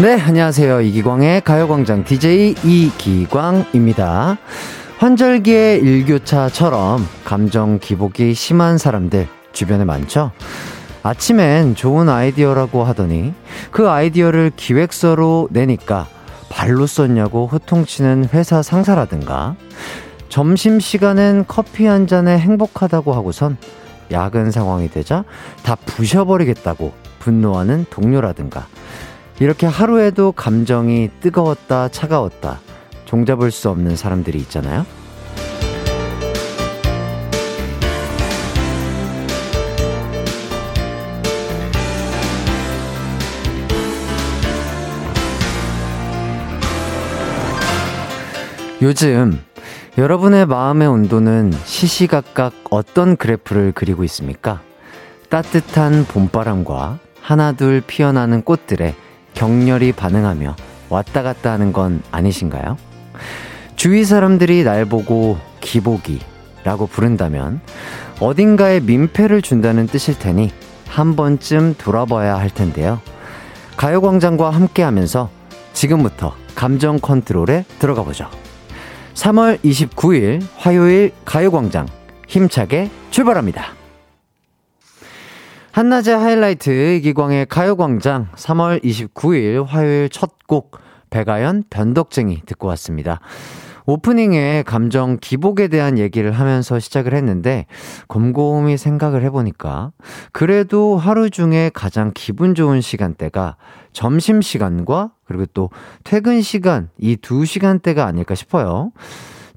네, 안녕하세요. 이기광의 가요광장 DJ 이기광입니다. 환절기의 일교차처럼 감정 기복이 심한 사람들 주변에 많죠? 아침엔 좋은 아이디어라고 하더니 그 아이디어를 기획서로 내니까 발로 썼냐고 호통치는 회사 상사라든가 점심시간엔 커피 한 잔에 행복하다고 하고선 야근 상황이 되자 다 부셔버리겠다고 분노하는 동료라든가 이렇게 하루에도 감정이 뜨거웠다, 차가웠다, 종잡을 수 없는 사람들이 있잖아요. 요즘 여러분의 마음의 온도는 시시각각 어떤 그래프를 그리고 있습니까? 따뜻한 봄바람과 하나둘 피어나는 꽃들의 격렬히 반응하며 왔다 갔다 하는 건 아니신가요? 주위 사람들이 날 보고 기복이라고 부른다면 어딘가에 민폐를 준다는 뜻일 테니 한 번쯤 돌아봐야 할 텐데요. 가요광장과 함께 하면서 지금부터 감정 컨트롤에 들어가 보죠. 3월 29일 화요일 가요광장 힘차게 출발합니다. 한낮의 하이라이트 이기광의 가요광장 3월 29일 화요일 첫 곡 배가연 변덕쟁이 듣고 왔습니다. 오프닝에 감정 기복에 대한 얘기를 하면서 시작을 했는데 곰곰이 생각을 해보니까 그래도 하루 중에 가장 기분 좋은 시간대가 점심 시간과 그리고 또 퇴근 시간 이 두 시간대가 아닐까 싶어요.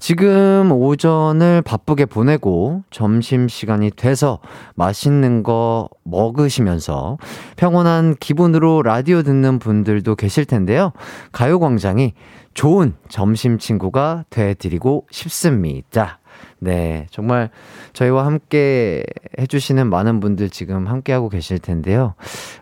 지금 오전을 바쁘게 보내고 점심 시간이 돼서 맛있는 거 먹으시면서 평온한 기분으로 라디오 듣는 분들도 계실 텐데요. 가요광장이 좋은 점심 친구가 되드리고 싶습니다. 네, 정말 저희와 함께 해주시는 많은 분들 지금 함께하고 계실 텐데요.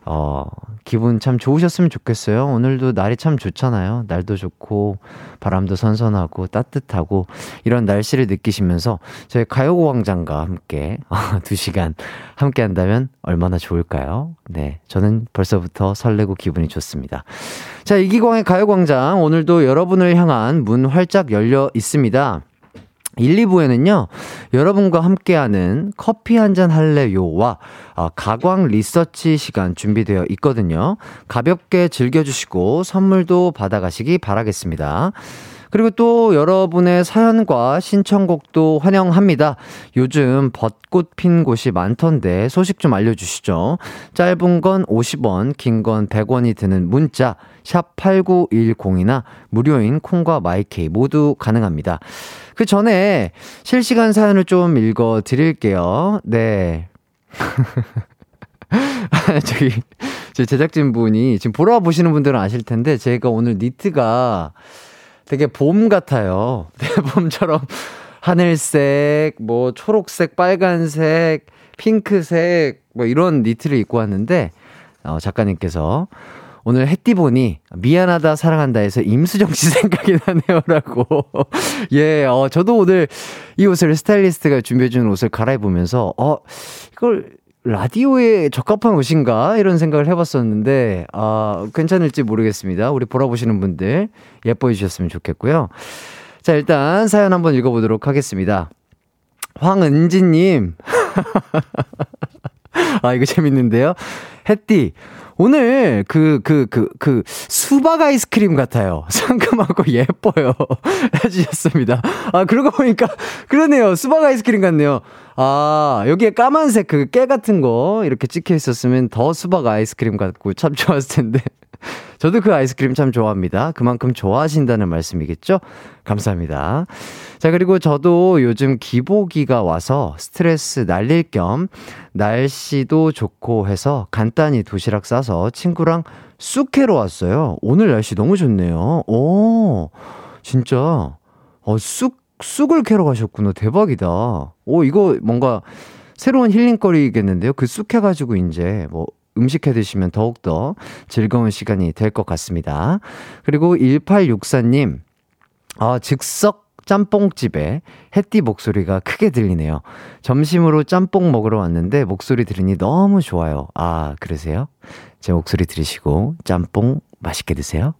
어, 기분 참 좋으셨으면 좋겠어요. 오늘도 날이 참 좋잖아요. 날도 좋고, 바람도 선선하고, 따뜻하고, 이런 날씨를 느끼시면서 저희 가요광장과 함께 두 시간 함께 한다면 얼마나 좋을까요? 네, 저는 벌써부터 설레고 기분이 좋습니다. 자, 이기광의 가요광장, 오늘도 여러분을 향한 문 활짝 열려 있습니다. 1, 2부에는요, 여러분과 함께하는 커피 한잔 할래요와 어, 가광 리서치 시간 준비되어 있거든요. 가볍게 즐겨주시고 선물도 받아가시기 바라겠습니다. 그리고 또 여러분의 사연과 신청곡도 환영합니다. 요즘 벚꽃 핀 곳이 많던데 소식 좀 알려주시죠. 짧은 건 50원, 긴 건 100원이 드는 문자, 샵 8910이나 무료인 콩과 마이케이 모두 가능합니다. 그 전에 실시간 사연을 좀 읽어 드릴게요. 네. 저기, 제 제작진분이 지금 보러 보시는 분들은 아실 텐데, 제가 오늘 니트가 되게 봄 같아요. 네, 봄처럼 하늘색, 뭐 초록색, 빨간색, 핑크색, 뭐 이런 니트를 입고 왔는데, 어, 작가님께서 오늘 햇띠 보니 미안하다 사랑한다 해서 임수정 씨 생각이 나네요라고. 예, 어 저도 오늘 이 옷을 스타일리스트가 준비해 준 옷을 갈아입으면서 어 이걸 라디오에 적합한 옷인가? 이런 생각을 해봤었는데, 아, 괜찮을지 모르겠습니다. 우리 보라보시는 분들 예뻐해 주셨으면 좋겠고요. 자, 일단 사연 한번 읽어보도록 하겠습니다. 황은지님. 아, 이거 재밌는데요? 햇띠, 오늘 그, 그, 그, 그, 수박 아이스크림 같아요. 상큼하고 예뻐요. 해주셨습니다. 아, 그러고 보니까, 그러네요. 수박 아이스크림 같네요. 아, 여기에 까만색 그 깨 같은 거 이렇게 찍혀 있었으면 더 수박 아이스크림 같고 참 좋았을 텐데. 저도 그 아이스크림 참 좋아합니다. 그만큼 좋아하신다는 말씀이겠죠? 감사합니다. 자, 그리고 저도 요즘 기보기가 와서 스트레스 날릴 겸 날씨도 좋고 해서 간단히 도시락 싸서 친구랑 쑥해로 왔어요. 오늘 날씨 너무 좋네요. 오, 진짜. 어, 쑥, 쑥을 캐러 가셨구나. 대박이다. 오, 이거 뭔가 새로운 힐링거리겠는데요? 그 쑥 해가지고 이제 뭐 음식 해 드시면 더욱더 즐거운 시간이 될 것 같습니다. 그리고 1864님, 아, 즉석 짬뽕집에 햇띠 목소리가 크게 들리네요. 점심으로 짬뽕 먹으러 왔는데 목소리 들으니 너무 좋아요. 아, 그러세요? 제 목소리 들으시고 짬뽕 맛있게 드세요.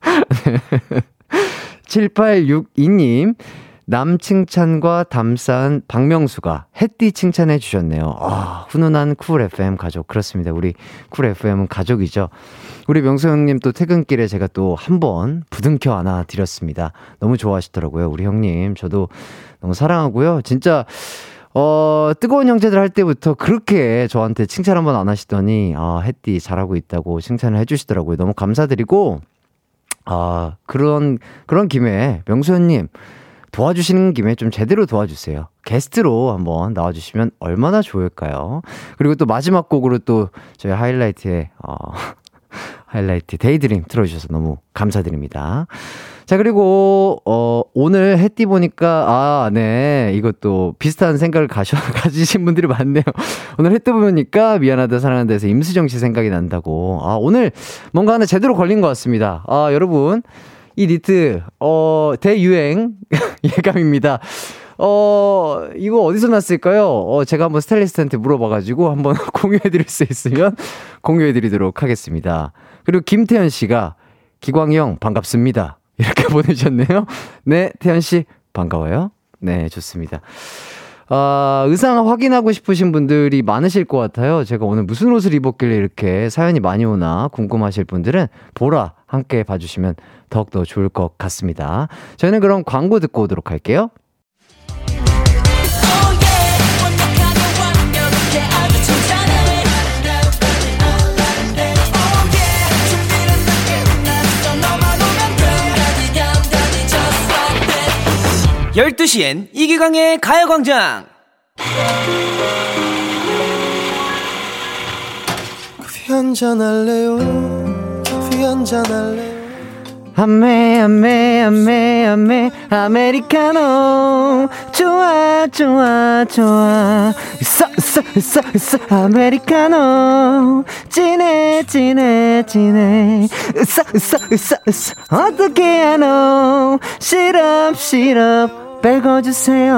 7862님, 남 칭찬과 담 쌓은 박명수가 햇띠 칭찬해 주셨네요. 아, 훈훈한 쿨 FM 가족. 그렇습니다. 우리 쿨 FM은 가족이죠. 우리 명수 형님 또 퇴근길에 제가 또 한 번 부둥켜 안아 드렸습니다. 너무 좋아하시더라고요. 우리 형님. 저도 너무 사랑하고요. 진짜, 어, 뜨거운 형제들 할 때부터 그렇게 저한테 칭찬 한번 안 하시더니, 아, 햇띠 잘하고 있다고 칭찬을 해 주시더라고요. 너무 감사드리고, 아, 그런, 그런 김에 명수 형님, 도와주시는 김에 좀 제대로 도와주세요. 게스트로 한번 나와주시면 얼마나 좋을까요? 그리고 또 마지막 곡으로 또 저희 하이라이트에, 어, 하이라이트 데이드림 틀어주셔서 너무 감사드립니다. 자, 그리고, 어, 오늘 해띠 보니까, 아, 네. 이것도 비슷한 생각을 가셔, 가지신 분들이 많네요. 오늘 해띠 보니까 미안하다, 사랑한다 해서 임수정 씨 생각이 난다고. 아, 오늘 뭔가 하나 제대로 걸린 것 같습니다. 아, 여러분. 이 니트, 어, 대유행 예감입니다. 어, 이거 어디서 났을까요? 어, 제가 한번 스타일리스트한테 물어봐가지고 한번 공유해드릴 수 있으면 공유해드리도록 하겠습니다. 그리고 김태현 씨가 기광형 반갑습니다. 이렇게 보내주셨네요. 네, 태현 씨 반가워요. 네, 좋습니다. 아, 의상 확인하고 싶으신 분들이 많으실 것 같아요. 제가 오늘 무슨 옷을 입었길래 이렇게 사연이 많이 오나 궁금하실 분들은 보라 함께 봐주시면 더욱더 좋을 것 같습니다. 저희는 그럼 광고 듣고 오도록 할게요. 열두 시엔 이기광의 가요광장 커피 한잔 할래요 커피 한 잔 할래요 아메 아메 아메 아메 아메리카노. 좋아 좋아 좋아. 있어 아메리카노. 진해 진해 진해. 있어. 어떻게 하노? 시럽 시럽 빼고주세요.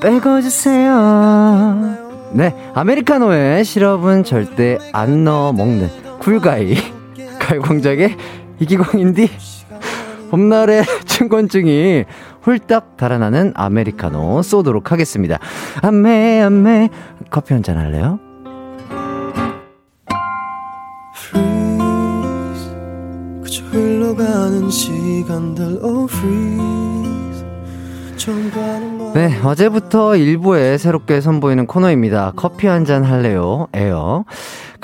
빼고주세요. 네 아메리카노에 시럽은 절대 안 넣어 먹는 쿨가이 가요광장의 이기광인디 봄날의 춘곤증이 훌떡 달아나는 아메리카노 쏘도록 하겠습니다. 아메 아메 커피 한 잔 할래요? 그저 흘러가는 시간들 Oh 네, 어제부터 일부에 새롭게 선보이는 코너입니다. 커피 한 잔 할래요? 에어.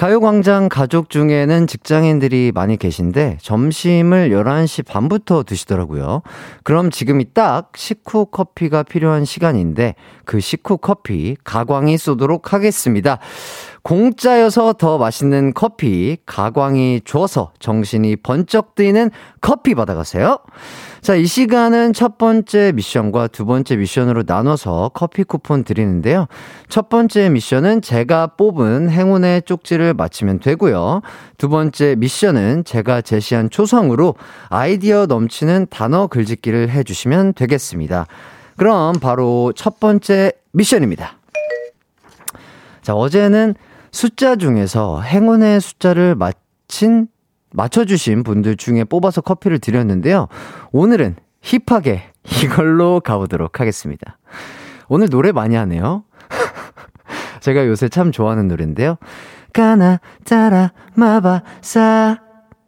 가요광장 가족 중에는 직장인들이 많이 계신데 점심을 11시 반부터 드시더라고요. 그럼 지금이 딱 식후 커피가 필요한 시간인데 그 식후 커피 가광이 쏘도록 하겠습니다. 공짜여서 더 맛있는 커피 가광이 줘서 정신이 번쩍 뜨이는 커피 받아가세요. 자, 이 시간은 첫 번째 미션과 두 번째 미션으로 나눠서 커피 쿠폰 드리는데요. 첫 번째 미션은 제가 뽑은 행운의 쪽지를 맞히면 되고요. 두 번째 미션은 제가 제시한 초성으로 아이디어 넘치는 단어 글짓기를 해주시면 되겠습니다. 그럼 바로 첫 번째 미션입니다. 자, 어제는 숫자 중에서 행운의 숫자를 맞힌 맞춰주신 분들 중에 뽑아서 커피를 드렸는데요. 오늘은 힙하게 이걸로 가보도록 하겠습니다. 오늘 노래 많이 하네요. 제가 요새 참 좋아하는 노래인데요. 가나, 따라, 마바, 사,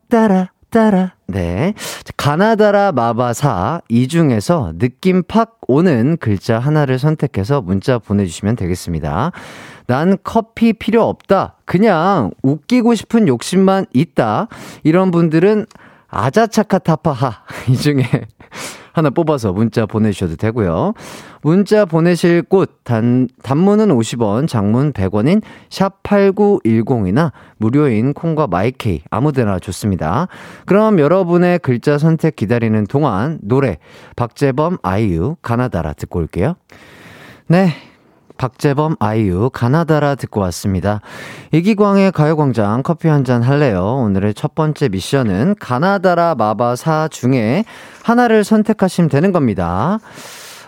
따라, 따라. 네. 가나다라 마바사 이 중에서 느낌 팍 오는 글자 하나를 선택해서 문자 보내주시면 되겠습니다. 난 커피 필요 없다. 그냥 웃기고 싶은 욕심만 있다. 이런 분들은 아자차카타파하 이 중에 하나 뽑아서 문자 보내주셔도 되고요. 문자 보내실 곳 단, 단문은 50원, 장문 100원인 샵8910이나 무료인 콩과 마이케이 아무 데나 좋습니다. 그럼 여러분의 글자 선택 기다리는 동안 노래 박재범 아이유 가나다라 듣고 올게요. 네. 박재범 아이유 가나다라 듣고 왔습니다. 이기광의 가요광장 커피 한 잔 할래요? 오늘의 첫 번째 미션은 가나다라 마바사 중에 하나를 선택하시면 되는 겁니다.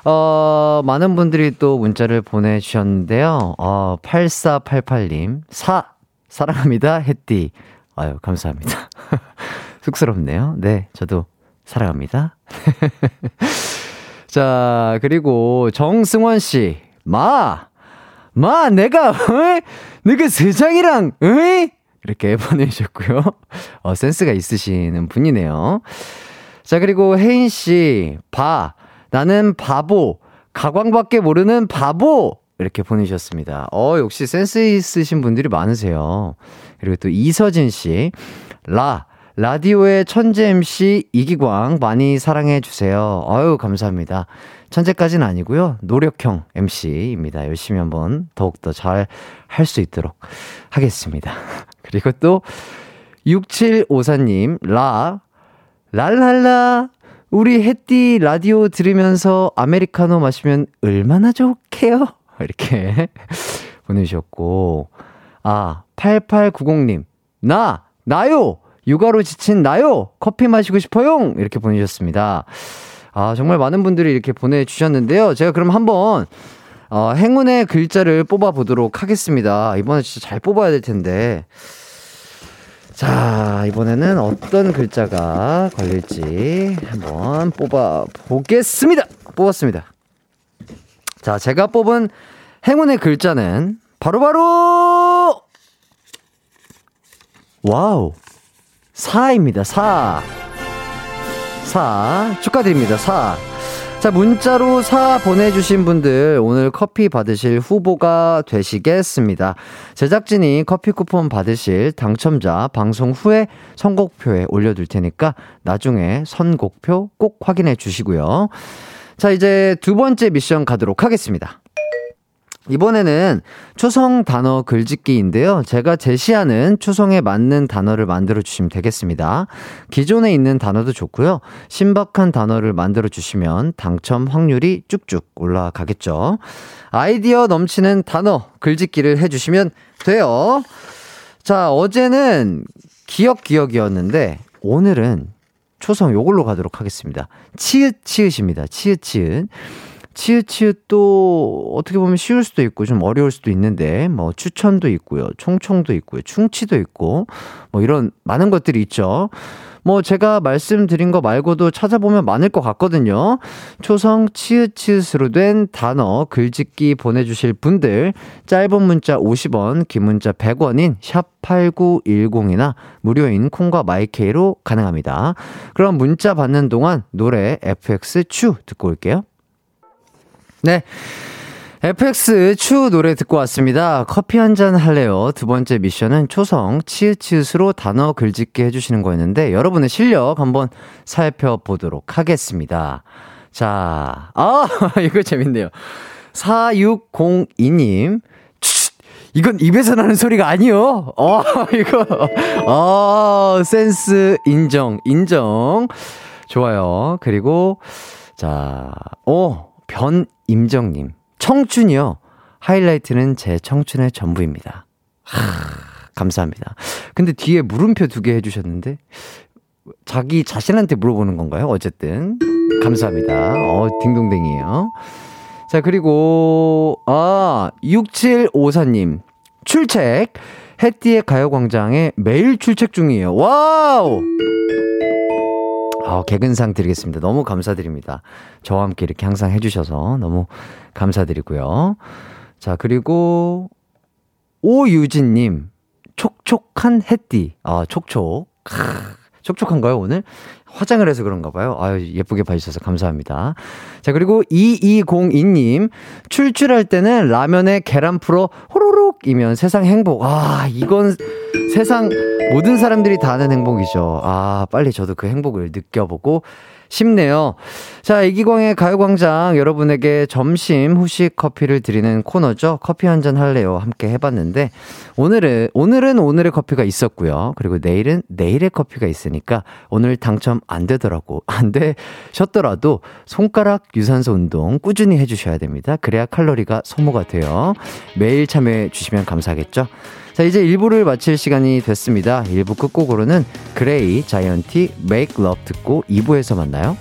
어, 많은 분들이 또 문자를 보내주셨는데요. 어, 8488님, 사, 사랑합니다, 햇띠. 아유, 감사합니다. 쑥스럽네요. 네, 저도 사랑합니다. 자, 그리고 정승원 씨. 마! 마, 내가, 어이? 내가 세장이랑, 어이? 이렇게 보내주셨고요. 어, 센스가 있으시는 분이네요. 자, 그리고 혜인 씨. 바. 나는 바보. 가광밖에 모르는 바보! 이렇게 보내주셨습니다. 어, 역시 센스 있으신 분들이 많으세요. 그리고 또 이서진 씨. 라. 라디오의 천재 MC 이기광 많이 사랑해 주세요. 아유, 감사합니다. 천재까지는 아니고요. 노력형 MC입니다. 열심히 한번 더욱더 잘 할 수 있도록 하겠습니다. 그리고 또 6754님, 라, 랄랄라, 우리 햇띠 라디오 들으면서 아메리카노 마시면 얼마나 좋게요? 이렇게 보내주셨고, 아, 8890님, 나, 나요! 육아로 지친 나요! 커피 마시고 싶어요! 이렇게 보내주셨습니다. 아, 정말 많은 분들이 이렇게 보내주셨는데요. 제가 그럼 한번, 어, 행운의 글자를 뽑아보도록 하겠습니다. 이번에 진짜 잘 뽑아야 될 텐데. 자, 이번에는 어떤 글자가 걸릴지 한번 뽑아보겠습니다! 뽑았습니다. 자, 제가 뽑은 행운의 글자는 바로바로 바로 와우. 4입니다. 4. 4. 축하드립니다. 4. 자, 문자로 4 보내주신 분들 오늘 커피 받으실 후보가 되시겠습니다. 제작진이 커피 쿠폰 받으실 당첨자 방송 후에 선곡표에 올려둘 테니까 나중에 선곡표 꼭 확인해 주시고요. 자, 이제 두 번째 미션 가도록 하겠습니다. 이번에는 초성 단어 글짓기인데요. 제가 제시하는 초성에 맞는 단어를 만들어 주시면 되겠습니다. 기존에 있는 단어도 좋고요. 신박한 단어를 만들어 주시면 당첨 확률이 쭉쭉 올라가겠죠. 아이디어 넘치는 단어 글짓기를 해 주시면 돼요. 자, 어제는 기억 기억이었는데 오늘은 초성 요걸로 가도록 하겠습니다. 치읓 치읓입니다. 치읓 치읓. 치읓치읓도 어떻게 보면 쉬울 수도 있고 좀 어려울 수도 있는데 뭐 추천도 있고요. 총총도 있고요. 충치도 있고 뭐 이런 많은 것들이 있죠. 뭐 제가 말씀드린 거 말고도 찾아보면 많을 것 같거든요. 초성 치읓치읓으로 된 단어 글짓기 보내주실 분들 짧은 문자 50원 긴 문자 100원인 샵 8910이나 무료인 콩과 마이케이로 가능합니다. 그럼 문자 받는 동안 노래 FX 추 듣고 올게요. 네. FX 추 노래 듣고 왔습니다. 커피 한 잔 할래요. 두 번째 미션은 초성 치읓치읓으로 단어 글짓기 해주시는 거였는데 여러분의 실력 한번 살펴보도록 하겠습니다. 자, 아 이거 재밌네요. 4602님. 이건 입에서 나는 소리가 아니요. 어, 이거, 어, 센스 인정, 인정. 좋아요. 그리고, 자, 오, 변임정님. 청춘이요. 하이라이트는 제 청춘의 전부입니다. 하, 감사합니다. 근데 뒤에 물음표 두 개 해주셨는데, 자기 자신한테 물어보는 건가요? 어쨌든. 감사합니다. 어, 딩동댕이에요. 자, 그리고, 아, 6754님. 출첵. 해띠의 가요광장에 매일 출첵 중이에요. 와우! 아, 개근상 드리겠습니다. 너무 감사드립니다. 저와 함께 이렇게 항상 해주셔서 너무 감사드리고요. 자, 그리고 오유진님, 촉촉한 햇띠. 아, 촉촉. 크, 촉촉한가요, 오늘? 화장을 해서 그런가 봐요. 아유, 예쁘게 봐주셔서 감사합니다. 자, 그리고 2202님, 출출할 때는 라면에 계란 풀어 호로록이면 세상 행복. 아, 이건 세상 모든 사람들이 다 아는 행복이죠. 아, 빨리 저도 그 행복을 느껴보고 싶네요. 자, 이기광의 가요광장 여러분에게 점심 후식 커피를 드리는 코너죠. 커피 한 잔 할래요. 함께 해봤는데, 오늘은, 오늘은 오늘의 커피가 있었고요. 그리고 내일은 내일의 커피가 있으니까 오늘 당첨 안 되더라고. 안 되셨더라도 손가락 유산소 운동 꾸준히 해주셔야 됩니다. 그래야 칼로리가 소모가 돼요. 매일 참여해 주시면 감사하겠죠. 자, 이제 1부를 마칠 시간이 됐습니다. 1부 끝곡으로는 그레이, 자이언티, Make Love 듣고 2부에서 만나요.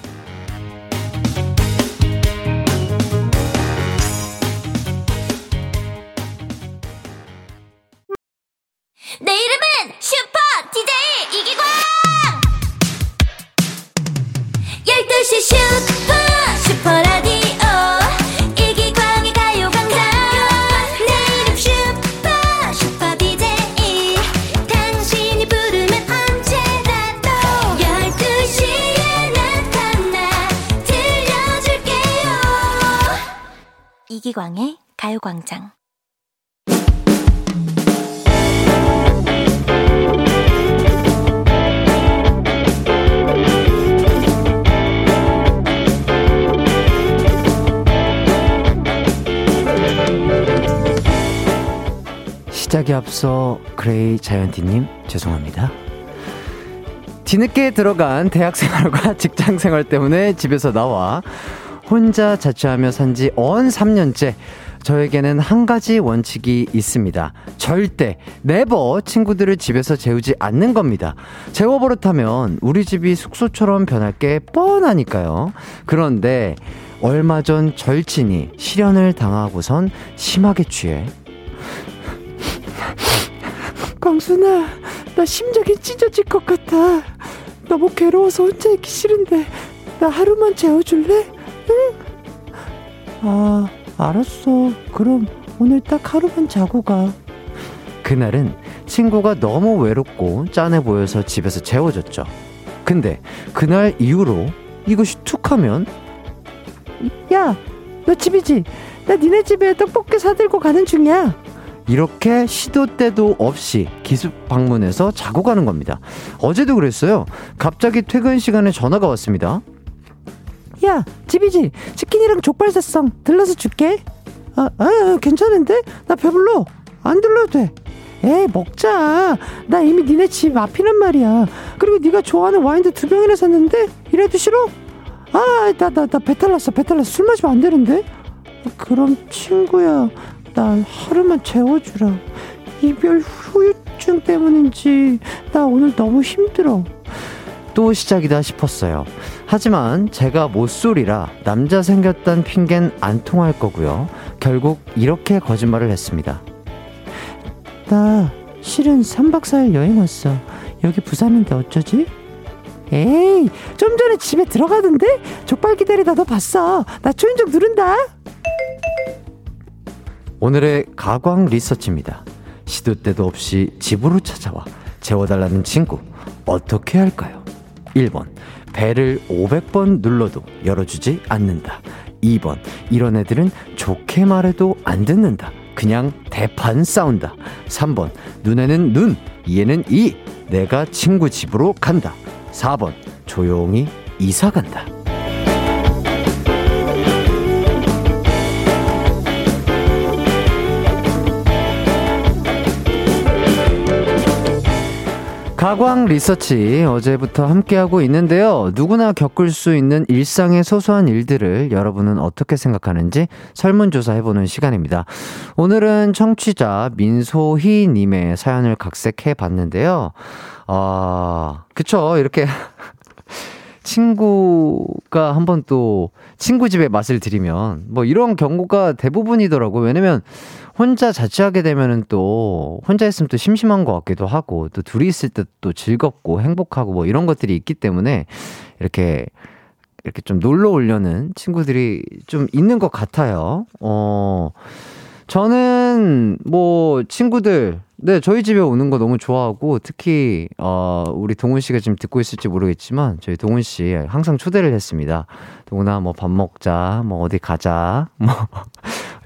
뒤늦게 들어간 대학 생활과 직장 생활 때문에 집에서 나와 혼자 자취하며 산지 언 3년째 저에게는 한 가지 원칙이 있습니다. 절대, 네버 친구들을 집에서 재우지 않는 겁니다. 재워 버릇하면 우리 집이 숙소처럼 변할 게 뻔하니까요. 그런데 얼마 전 절친이 실연을 당하고선 심하게 취해 광순아, 나 심장이 찢어질 것 같아. 너무 괴로워서 혼자 있기 싫은데, 나 하루만 재워줄래? 응? 아, 알았어. 그럼 오늘 딱 하루만 자고 가. 그날은 친구가 너무 외롭고 짠해 보여서 집에서 재워줬죠. 근데 그날 이후로 이것이 툭 하면 야, 너 집이지? 나 니네 집에 떡볶이 사들고 가는 중이야. 이렇게 시도 때도 없이 기습 방문해서 자고 가는 겁니다. 어제도 그랬어요. 갑자기 퇴근 시간에 전화가 왔습니다. 야, 집이지? 치킨이랑 족발 샀어. 들러서 줄게. 아, 아, 괜찮은데? 나 배불러. 안 들러도 돼. 에이, 먹자. 나 이미 니네 집 앞이란 말이야. 그리고 네가 좋아하는 와인도 두 병이나 샀는데 이래도 싫어? 아, 나, 나, 나 배탈 났어. 배탈 났어. 술 마시면 안 되는데? 그럼 친구야. 날 하루만 재워주라. 이별 후유증 때문인지 나 오늘 너무 힘들어. 또 시작이다 싶었어요. 하지만 제가 모쏠이라 남자 생겼단 핑계는 안 통할 거고요. 결국 이렇게 거짓말을 했습니다. 나 실은 3박 4일 여행 왔어. 여기 부산인데 어쩌지? 에이, 좀 전에 집에 들어가던데? 족발 기다리다 너 봤어. 나 초인종 누른다. 오늘의 가광 리서치입니다. 시도 때도 없이 집으로 찾아와 재워달라는 친구 어떻게 할까요? 1번 배를 500번 눌러도 열어주지 않는다. 2번 이런 애들은 좋게 말해도 안 듣는다. 그냥 대판 싸운다. 3번 눈에는 눈, 이에는 이. 내가 친구 집으로 간다. 4번 조용히 이사 간다. 가광 리서치 어제부터 함께하고 있는데요. 누구나 겪을 수 있는 일상의 소소한 일들을 여러분은 어떻게 생각하는지 설문조사 해보는 시간입니다. 오늘은 청취자 민소희님의 사연을 각색해 봤는데요. 아, 그쵸. 이렇게 친구가 한번 또 친구 집에 맛을 들이면 뭐 이런 경우가 대부분이더라고. 왜냐면 혼자 자취하게 되면은 또 혼자 있으면 또 심심한 것 같기도 하고 또 둘이 있을 때 또 즐겁고 행복하고 뭐 이런 것들이 있기 때문에 이렇게 이렇게 좀 놀러 오려는 친구들이 좀 있는 것 같아요. 어, 저는 뭐 친구들 네, 저희 집에 오는 거 너무 좋아하고 특히 어 우리 동훈 씨가 지금 듣고 있을지 모르겠지만 저희 동훈 씨 항상 초대를 했습니다. 동훈아 뭐 밥 먹자, 뭐 어디 가자, 뭐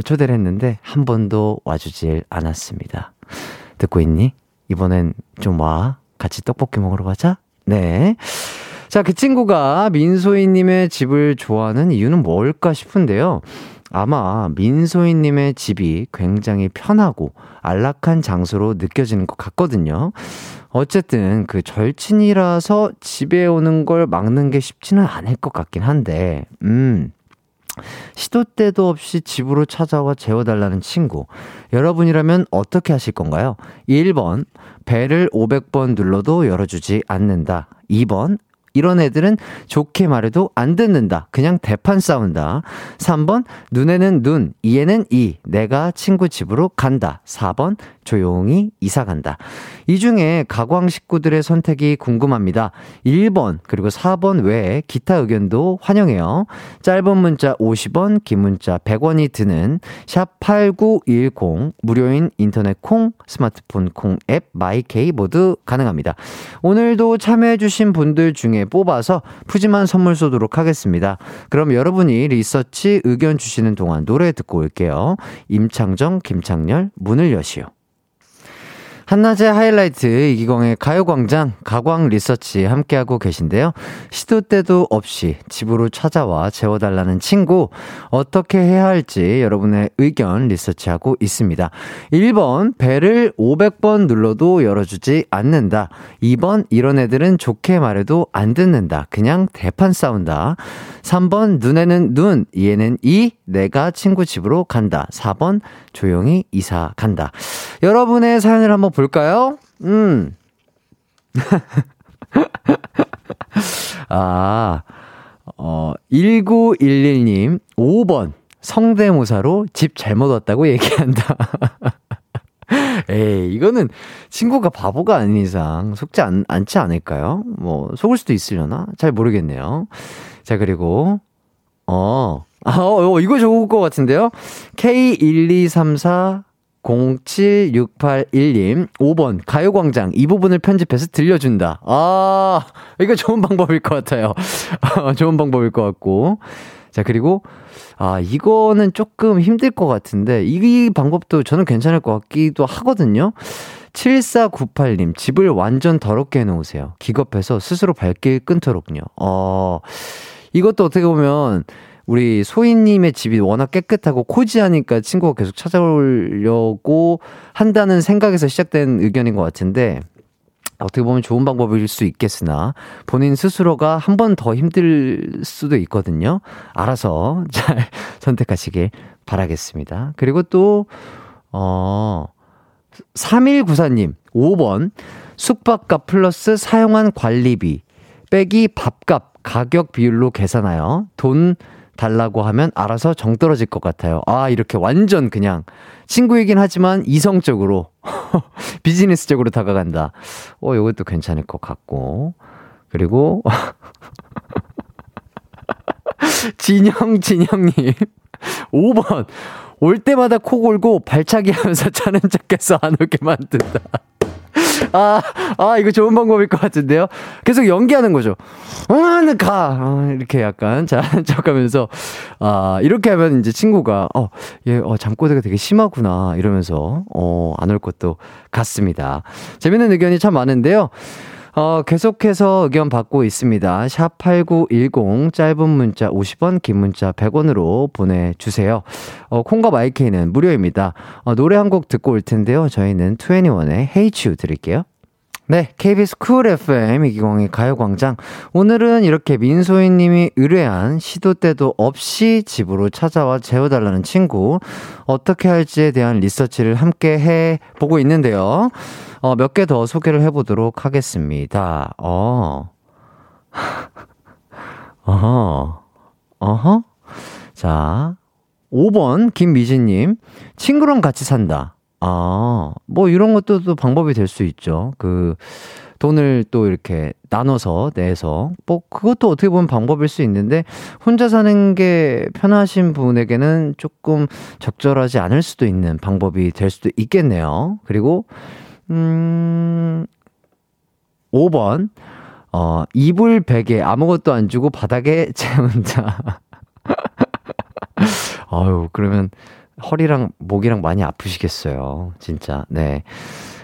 초대를 했는데 한 번도 와주질 않았습니다. 듣고 있니? 이번엔 좀 와. 같이 떡볶이 먹으러 가자. 네. 자, 그 친구가 민소희님의 집을 좋아하는 이유는 뭘까 싶은데요. 아마 민소희님의 집이 굉장히 편하고 안락한 장소로 느껴지는 것 같거든요. 어쨌든 그 절친이라서 집에 오는 걸 막는 게 쉽지는 않을 것 같긴 한데, 음. 시도 때도 없이 집으로 찾아와 재워달라는 친구. 여러분이라면 어떻게 하실 건가요? 1번, 배를 500번 눌러도 열어주지 않는다. 2번, 이런 애들은 좋게 말해도 안 듣는다. 그냥 대판 싸운다. 3번, 눈에는 눈, 이에는 이. 내가 친구 집으로 간다. 4번, 조용히 이사 간다. 이 중에 가광 식구들의 선택이 궁금합니다. 1번, 그리고 4번 외에 기타 의견도 환영해요. 짧은 문자 50원, 긴 문자 100원이 드는 샵 8910 무료인 인터넷 콩, 스마트폰 콩 앱 마이케이 모두 가능합니다. 오늘도 참여해 주신 분들 중에 뽑아서 푸짐한 선물 쏘도록 하겠습니다. 그럼 여러분이 리서치 의견 주시는 동안 노래 듣고 올게요. 임창정, 김창렬, 문을 여시오. 한낮의 하이라이트 이기광의 가요광장 가광 리서치 함께하고 계신데요. 시도 때도 없이 집으로 찾아와 재워달라는 친구 어떻게 해야 할지 여러분의 의견 리서치하고 있습니다. 1번 배를 500번 눌러도 열어주지 않는다. 2번 이런 애들은 좋게 말해도 안 듣는다. 그냥 대판 싸운다. 3번 눈에는 눈, 이에는 이, 내가 친구 집으로 간다. 4번 조용히 이사 간다. 여러분의 사연을 한번 볼까요? 음. 아, 어, 1911님, 5번. 성대모사로 집 잘못 왔다고 얘기한다. 에이, 이거는 친구가 바보가 아닌 이상 속지 않, 않지 않을까요? 뭐, 속을 수도 있으려나? 잘 모르겠네요. 자, 그리고, 어, 아, 어, 어 이거 좋을 것 같은데요? K1234 07681님, 5번, 가요광장, 이 부분을 편집해서 들려준다. 아, 이거 좋은 방법일 것 같아요. 좋은 방법일 것 같고. 자, 그리고, 아, 이거는 조금 힘들 것 같은데, 이 방법도 저는 괜찮을 것 같기도 하거든요. 7498님, 집을 완전 더럽게 해놓으세요. 기겁해서 스스로 발길 끊도록요. 어, 이것도 어떻게 보면, 우리 소희님의 집이 워낙 깨끗하고 코지하니까 친구가 계속 찾아오려고 한다는 생각에서 시작된 의견인 것 같은데, 어떻게 보면 좋은 방법일 수 있겠으나, 본인 스스로가 한 번 더 힘들 수도 있거든요. 알아서 잘 선택하시길 바라겠습니다. 그리고 또, 어, 3194님, 5번, 숙박값 플러스 사용한 관리비, 빼기 밥값, 가격 비율로 계산하여 돈 달라고 하면 알아서 정 떨어질 것 같아요. 아, 이렇게 완전 그냥 친구이긴 하지만 이성적으로, 비즈니스적으로 다가간다. 어, 이것도 괜찮을 것 같고. 그리고, 진영, 진영님. 5번. 올 때마다 코 골고 발차기 하면서 자는 척해서 안 오게 만든다. 아, 아, 이거 좋은 방법일 것 같은데요? 계속 연기하는 거죠. 아, 나 가! 아, 이렇게 약간 자는 척 하면서, 아, 이렇게 하면 이제 친구가, 어, 얘, 어, 잠꼬대가 되게 심하구나. 이러면서, 어, 안 올 것도 같습니다. 재밌는 의견이 참 많은데요. 어, 계속해서 의견 받고 있습니다. 샵 8910, 짧은 문자 50원, 긴 문자 100원으로 보내주세요. 어, 콩과 마이케이는 무료입니다. 어, 노래 한 곡 듣고 올 텐데요. 저희는 21의 Hey You 드릴게요. 네, KBS 쿨 FM 이기광의 가요광장. 오늘은 이렇게 민소희 님이 의뢰한 시도 때도 없이 집으로 찾아와 재워달라는 친구, 어떻게 할지에 대한 리서치를 함께 해 보고 있는데요. 어, 몇 개 더 소개를 해보도록 하겠습니다. 어. 어허. 어허. 자, 5번 김미진님. 친구랑 같이 산다. 아, 뭐 이런 것도 또 방법이 될 수 있죠. 그, 돈을 또 이렇게 나눠서 내서 뭐 그것도 어떻게 보면 방법일 수 있는데 혼자 사는 게 편하신 분에게는 조금 적절하지 않을 수도 있는 방법이 될 수도 있겠네요. 그리고 음, 5번, 어, 이불 베개 아무것도 안 주고 바닥에 재운다. 아유, 그러면 허리랑 목이랑 많이 아프시겠어요. 진짜. 네.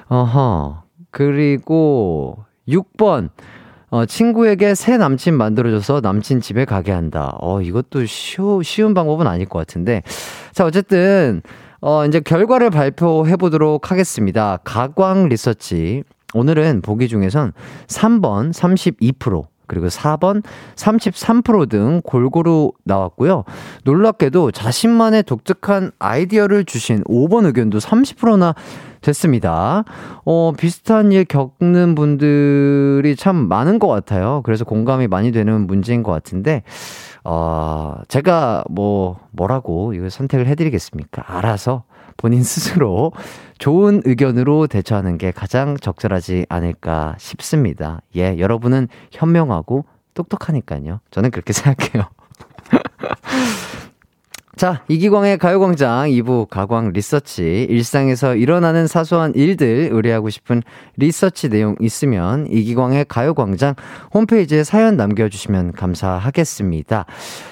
어허. 그리고 6번. 어, 친구에게 새 남친 만들어줘서 남친 집에 가게 한다. 어, 이것도 쉬우, 쉬운 방법은 아닐 것 같은데. 자, 어쨌든, 어, 이제 결과를 발표해 보도록 하겠습니다. 가광 리서치. 오늘은 보기 중에선 3번 32%, 그리고 4번 33%등 골고루 나왔고요. 놀랍게도 자신만의 독특한 아이디어를 주신 5번 의견도 30%나 됐습니다. 어, 비슷한 일 겪는 분들이 참 많은 것 같아요. 그래서 공감이 많이 되는 문제인 것 같은데, 어, 제가 뭐, 뭐라고 이거 선택을 해드리겠습니까? 알아서 본인 스스로 좋은 의견으로 대처하는 게 가장 적절하지 않을까 싶습니다. 예, 여러분은 현명하고 똑똑하니까요. 저는 그렇게 생각해요. 자, 이기광의 가요광장 2부 가광 리서치. 일상에서 일어나는 사소한 일들 의뢰하고 싶은 리서치 내용 있으면 이기광의 가요광장 홈페이지에 사연 남겨주시면 감사하겠습니다.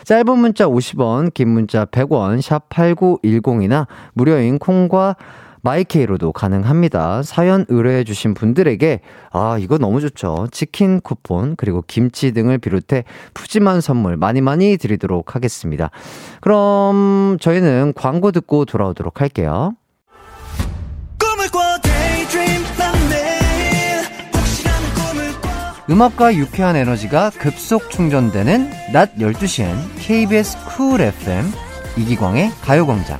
짧은 문자 50원, 긴 문자 100원, 샵 8910이나 무료인 콩과 마이케이로도 가능합니다. 사연 의뢰해주신 분들에게, 아, 이거 너무 좋죠. 치킨 쿠폰, 그리고 김치 등을 비롯해 푸짐한 선물 많이 많이 드리도록 하겠습니다. 그럼 저희는 광고 듣고 돌아오도록 할게요. 음악과 유쾌한 에너지가 급속 충전되는 낮 12시엔 KBS 쿨 FM 이기광의 가요광장.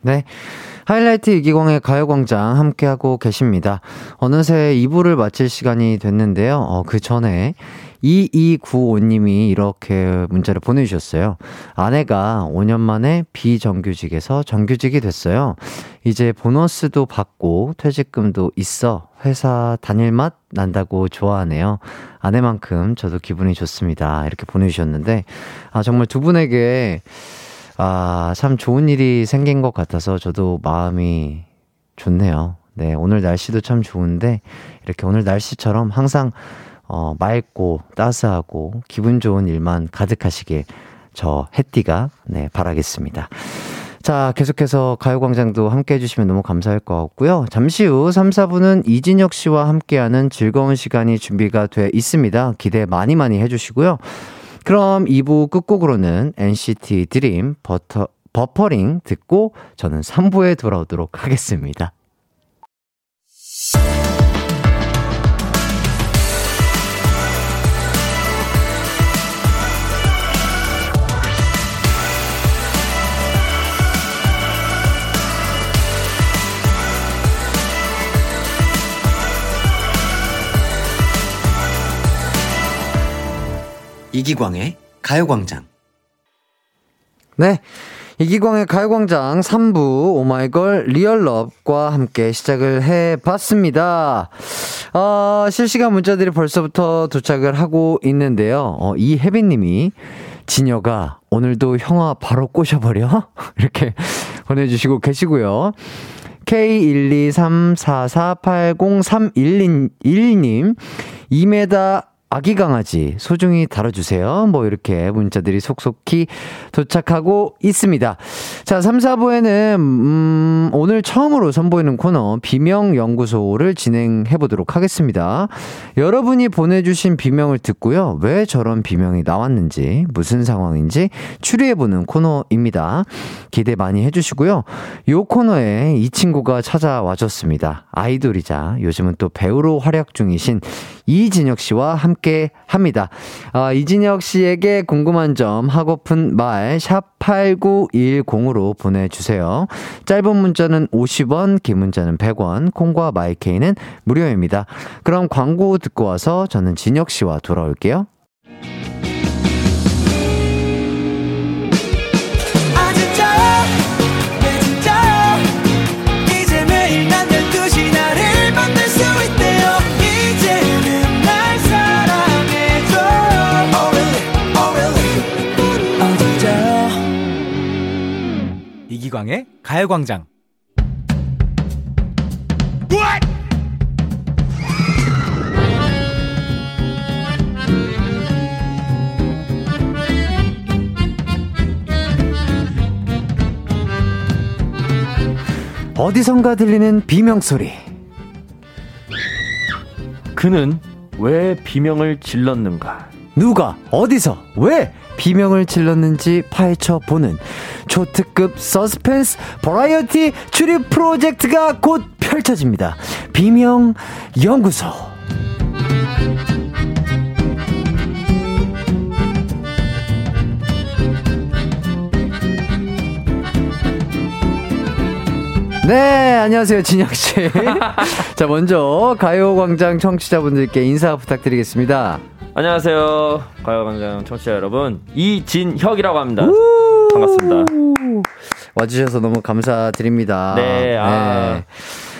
네. 하이라이트 이기광의 가요광장 함께하고 계십니다. 어느새 2부를 마칠 시간이 됐는데요. 어, 그 전에 2295님이 이렇게 문자를 보내주셨어요. 아내가 5년 만에 비정규직에서 정규직이 됐어요. 이제 보너스도 받고 퇴직금도 있어 회사 다닐 맛 난다고 좋아하네요. 아내만큼 저도 기분이 좋습니다. 이렇게 보내주셨는데, 아, 정말 두 분에게 아, 참 좋은 일이 생긴 것 같아서 저도 마음이 좋네요. 네, 오늘 날씨도 참 좋은데, 이렇게 오늘 날씨처럼 항상, 어, 맑고 따스하고 기분 좋은 일만 가득하시길 저 해띠가, 네, 바라겠습니다. 자, 계속해서 가요광장도 함께 해주시면 너무 감사할 것 같고요. 잠시 후 3, 4분은 이진혁 씨와 함께하는 즐거운 시간이 준비가 돼 있습니다. 기대 많이 많이 해주시고요. 그럼 2부 끝곡으로는 NCT 드림 버터, 버퍼링 듣고 저는 3부에 돌아오도록 하겠습니다. 이기광의 가요광장. 네. 이기광의 가요광장 3부 오마이걸 리얼럽과 함께 시작을 해봤습니다. 어, 실시간 문자들이 벌써부터 도착을 하고 있는데요. 어, 이혜빈님이 진여가 오늘도 형아 바로 꼬셔버려? 이렇게 보내주시고 계시고요. K123448031님, 2m 아기 강아지 소중히 다뤄주세요. 뭐 이렇게 문자들이 속속히 도착하고 있습니다. 자, 3, 4부에는 음, 오늘 처음으로 선보이는 코너 비명 연구소를 진행해 보도록 하겠습니다. 여러분이 보내주신 비명을 듣고요. 왜 저런 비명이 나왔는지 무슨 상황인지 추리해 보는 코너입니다. 기대 많이 해주시고요. 요 코너에 이 친구가 찾아와 줬습니다. 아이돌이자 요즘은 또 배우로 활약 중이신 이진혁 씨와 함께 합니다. 아, 이진혁 씨에게 궁금한 점, 하고픈 말, 샵 8910으로 보내주세요. 짧은 문자는 50원, 긴 문자는 100원, 콩과 마이케이는 무료입니다. 그럼 광고 듣고 와서 저는 진혁 씨와 돌아올게요. 이기광의 가요광장. 어디선가 들리는 비명 소리. 그는 왜 비명을 질렀는가? 누가, 어디서, 왜 비명을 질렀는지 파헤쳐 보는 초특급 서스펜스 버라이어티 추리 프로젝트가 곧 펼쳐집니다. 비명 연구소. 네, 안녕하세요, 진혁씨. 자, 먼저, 가요광장 청취자분들께 인사 부탁드리겠습니다. 안녕하세요. 가요광장 청취자 여러분. 이진혁이라고 합니다. 반갑습니다. 와주셔서 너무 감사드립니다. 네, 아.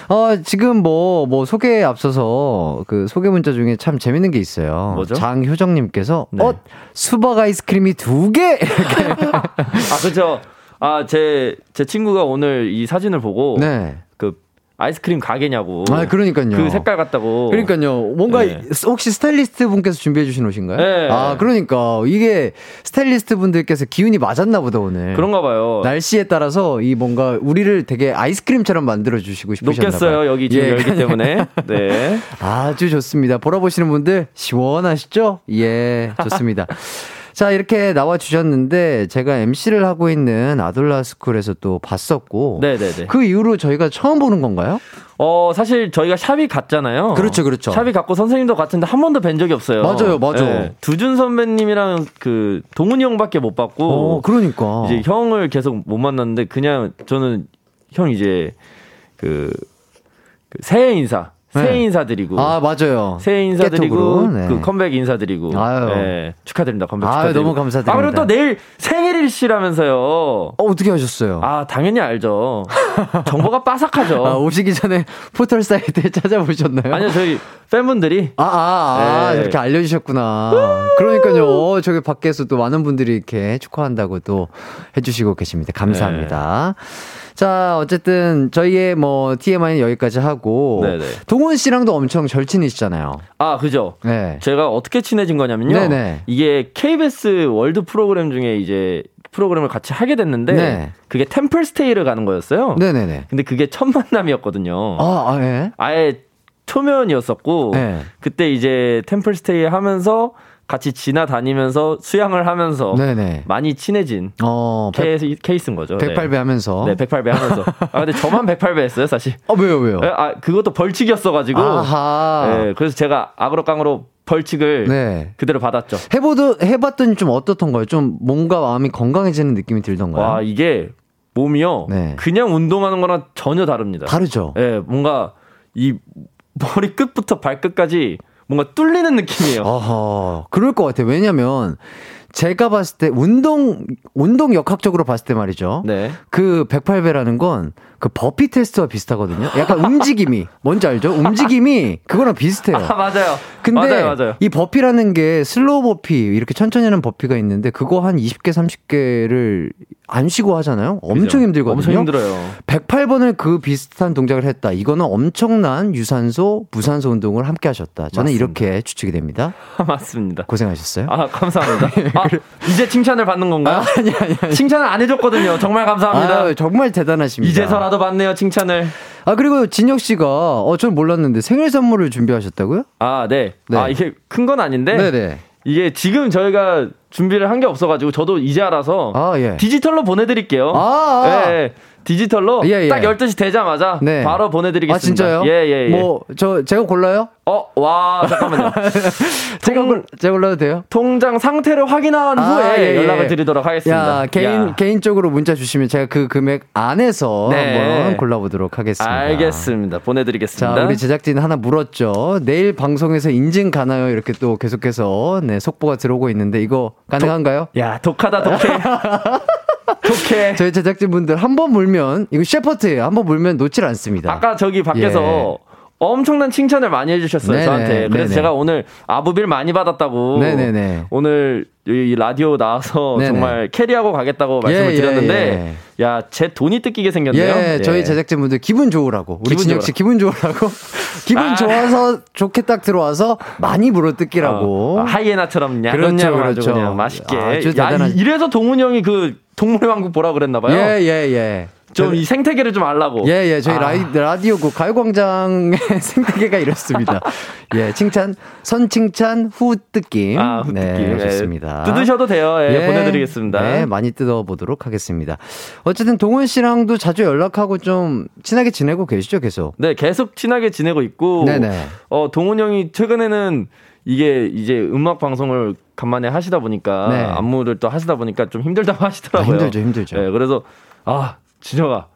어, 지금 뭐, 뭐, 소개에 앞서서 그 소개 문자 중에 참 재밌는 게 있어요. 뭐죠? 장효정님께서, 네. 어, 수박 아이스크림이 두 개! 아, 그죠. 아, 제, 제 친구가 오늘 이 사진을 보고 네. 그 아이스크림 가게냐고. 아, 그러니까요. 그 색깔 같다고. 그러니까요. 뭔가 네. 혹시 스타일리스트 분께서 준비해 주신 옷인가요? 네. 아, 그러니까 이게 스타일리스트 분들께서 기운이 맞았나 보다 오늘. 그런가 봐요. 날씨에 따라서 이 뭔가 우리를 되게 아이스크림처럼 만들어 주시고 싶으셨나 봐요. 녹겠어요. 여기 지금 예. 열기 때문에. 네. 아주 좋습니다. 보러 보시는 분들 시원하시죠? 예, 좋습니다. 자, 이렇게 나와 주셨는데 제가 MC를 하고 있는 아돌라 스쿨에서 또 봤었고 네네네. 그 이후로 저희가 처음 보는 건가요? 어, 사실 저희가 샵이 갔잖아요. 그렇죠, 그렇죠. 샵이 갔고 선생님도 같은데 한 번도 뵌 적이 없어요. 맞아요, 맞아요. 두준 선배님이랑 그 동훈이 형밖에 못 봤고. 어, 그러니까. 이제 형을 계속 못 만났는데 그냥 저는 형 이제 그, 그 새해 인사 새해 네. 인사드리고 아, 맞아요. 새해 인사드리고 네. 그 컴백 인사드리고 아유. 네, 축하드립니다 컴백 아유, 축하드리고 너무 감사드립니다. 아 그리고 또 내일 생일이시라면서요 어, 어떻게 하셨어요? 아 당연히 알죠 정보가 빠삭하죠 아, 오시기 전에 포털 사이트에 찾아보셨나요? 아니요 저희 팬분들이 아, 아, 아 네. 이렇게 알려주셨구나. 그러니까요. 어, 저기 밖에서 또 많은 분들이 이렇게 축하한다고 또 해주시고 계십니다. 감사합니다. 네. 자, 어쨌든 저희의 뭐 TMI는 여기까지 하고 네네. 동원 씨랑도 엄청 절친이시잖아요. 아 그죠 네. 제가 어떻게 친해진 거냐면요 네네. 이게 KBS 월드 프로그램 중에 이제 프로그램을 같이 하게 됐는데 네. 그게 템플스테이를 가는 거였어요 네네네. 근데 그게 첫 만남이었거든요 아, 아, 예. 아예 초면이었었고 네. 그때 이제 템플스테이 하면서 같이 지나다니면서 수양을 하면서 네네. 많이 친해진 어, 백, 케이스, 케이스인 거죠. 108배 하면서. 네, 108배 하면서. 아, 근데 저만 108배 했어요, 사실. 어, 왜요, 왜요? 예, 아, 그것도 벌칙이었어가지고. 아하. 예, 그래서 제가 악으로 깡으로 벌칙을 네. 그대로 받았죠. 해보도, 해봤더니 좀 어떻던가요? 좀 뭔가 마음이 건강해지는 느낌이 들던가요? 와, 이게 몸이요. 네. 그냥 운동하는 거랑 전혀 다릅니다. 다르죠? 예, 뭔가 이 머리 끝부터 발끝까지 뭔가 뚫리는 느낌이에요. 어허, 그럴 것 같아요. 왜냐면, 제가 봤을 때 운동 운동 역학적으로 봤을 때 말이죠. 네. 그 108배라는 건그 버피 테스트와 비슷하거든요. 약간 움직임이 뭔지 알죠? 움직임이 그거랑 비슷해요. 아, 맞아요. 근데 맞아요, 맞아요. 이 burpee라는 게 slow burpee 이렇게 천천히 하는 burpee가 있는데 그거 한 20개 30개를 안 쉬고 하잖아요. 엄청 그죠? 힘들거든요. 엄청 힘들어요. 108번을 그 비슷한 동작을 했다. 이거는 엄청난 유산소, 무산소 운동을 함께 하셨다. 저는 맞습니다. 이렇게 추측이 됩니다. 맞습니다. 고생하셨어요. 아, 감사합니다. 아, 이제 칭찬을 받는 건가요? 아니 아니 아니. 칭찬을 안 해줬거든요. 정말 감사합니다. 아, 정말 대단하십니다. 이제서 라도 받네요, 칭찬을. 아 그리고 진혁 씨가 어전 몰랐는데 생일 선물을 준비하셨다고요? 아, 네. 네. 아, 이게 큰 건 아닌데. 네네. 이게 지금 저희가 준비를 한 게 없어가지고 저도 이제 알아서 아 예. 디지털로 보내드릴게요. 아, 아. 예, 예. 디지털로 예, 예. 딱 12시 되자마자 네. 바로 보내드리겠습니다. 아 진짜요? 예, 예, 예. 뭐 저 제가 골라요? 어, 와, 잠깐만요. 제가 통- 골 제가 골라도 돼요? 통장 상태를 확인한 아, 후에 예, 예. 연락을 드리도록 하겠습니다. 야 개인 야. 개인적으로 문자 주시면 제가 그 금액 안에서 네. 한번 골라보도록 하겠습니다. 알겠습니다. 보내드리겠습니다. 자, 우리 제작진 하나 물었죠. 내일 방송에서 인증 가나요? 이렇게 또 계속해서 네, 속보가 들어오고 있는데 이거 가능한가요? 야, 독하다, 독해. 독해. 저희 제작진 분들 한 번 물면 이거 셰퍼트예요. 한 번 물면 놓질 않습니다. 아까 저기 밖에서 예. 엄청난 칭찬을 많이 해주셨어요 네네, 저한테. 그래서 네네. 제가 오늘 아부빌 많이 받았다고. 네네네. 오늘 이 라디오 나와서 네네. 정말 캐리하고 가겠다고 말씀을 예, 예, 드렸는데, 야, 제 돈이 뜯기게 생겼네요. 예, 저희 제작진 분들 기분 좋으라고. 우리 기분 진혁 씨 기분 좋으라고. 기분 아. 좋아서 좋게 딱 들어와서 많이 물어 뜯기라고. 어, 하이에나처럼 그렇죠, 냐근냐근 아주 그렇죠. 그냥 맛있게. 아주 야, 이래서 동훈이 형이 그 동물의 왕국 보라 그랬나 봐요. 예, 예, 예. 좀 이 생태계를 좀 알라고. 예, 예. 저희 아. 라이, 라디오 그 가요광장의 생태계가 이렇습니다. 예, 칭찬, 선칭찬, 후뜯김. 아, 후 네, 뜯김. 예. 좋습니다. 뜯으셔도 돼요. 예, 보내드리겠습니다. 네, 많이 뜯어보도록 하겠습니다. 어쨌든 동훈 씨랑도 자주 연락하고 좀 친하게 지내고 계시죠, 계속? 네, 계속 친하게 지내고 있고. 네네. 어, 동훈 형이 최근에는 이게 이제 음악 방송을 간만에 하시다 보니까 네. 안무를 또 하시다 보니까 좀 힘들다고 하시더라고요. 아, 힘들죠, 힘들죠. 네, 그래서 아, 진혁아.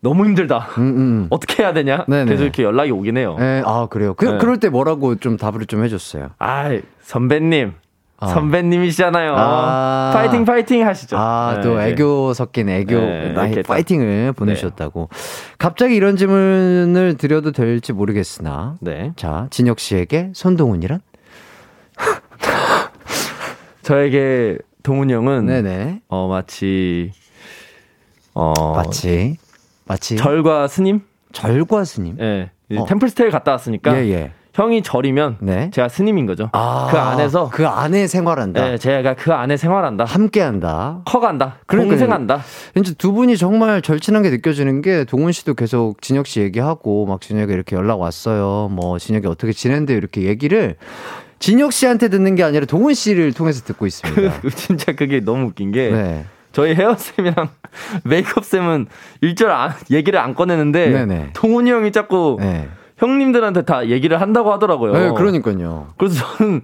너무 힘들다. 음, 음. 어떻게 해야 되냐? 네네. 계속 이렇게 연락이 오긴 해요. 예, 아, 그래요. 그, 네. 그럴 때 뭐라고 좀 답을 좀 해줬어요. 아, 선배님. 아. 선배님이시잖아요. 아. 파이팅 파이팅 하시죠. 아, 네, 또 네. 애교 섞인 애교, 네. 파이팅을 보내주셨다고. 갑자기 이런 질문을 드려도 될지 모르겠으나. 네. 자, 진혁 씨에게 손동훈이란? 저에게 동훈 형은 네네. 어 마치 어 마치, 마치. 절과 스님? 절과 스님. 예. 어. 템플스테이 갔다 왔으니까 예, 예. 형이 절이면 네. 제가 스님인 거죠. 아, 그 안에서 그 안에 생활한다. 예, 제가 그 안에 생활한다. 함께한다. 커간다. 공생한다. 이제 두 분이 정말 절친한 게 느껴지는 게 동훈 씨도 계속 진혁 씨 얘기하고 막 진혁이 이렇게 연락 왔어요. 뭐 진혁이 어떻게 지낸대 이렇게 얘기를 진혁 씨한테 듣는 게 아니라 동훈 씨를 통해서 듣고 있습니다. 진짜 그게 너무 웃긴 게 네. 저희 헤어쌤이랑 메이크업쌤은 일절 안, 얘기를 안 꺼내는데 네네. 동훈이 형이 자꾸 네. 형님들한테 다 얘기를 한다고 하더라고요. 네, 그러니까요. 그래서 저는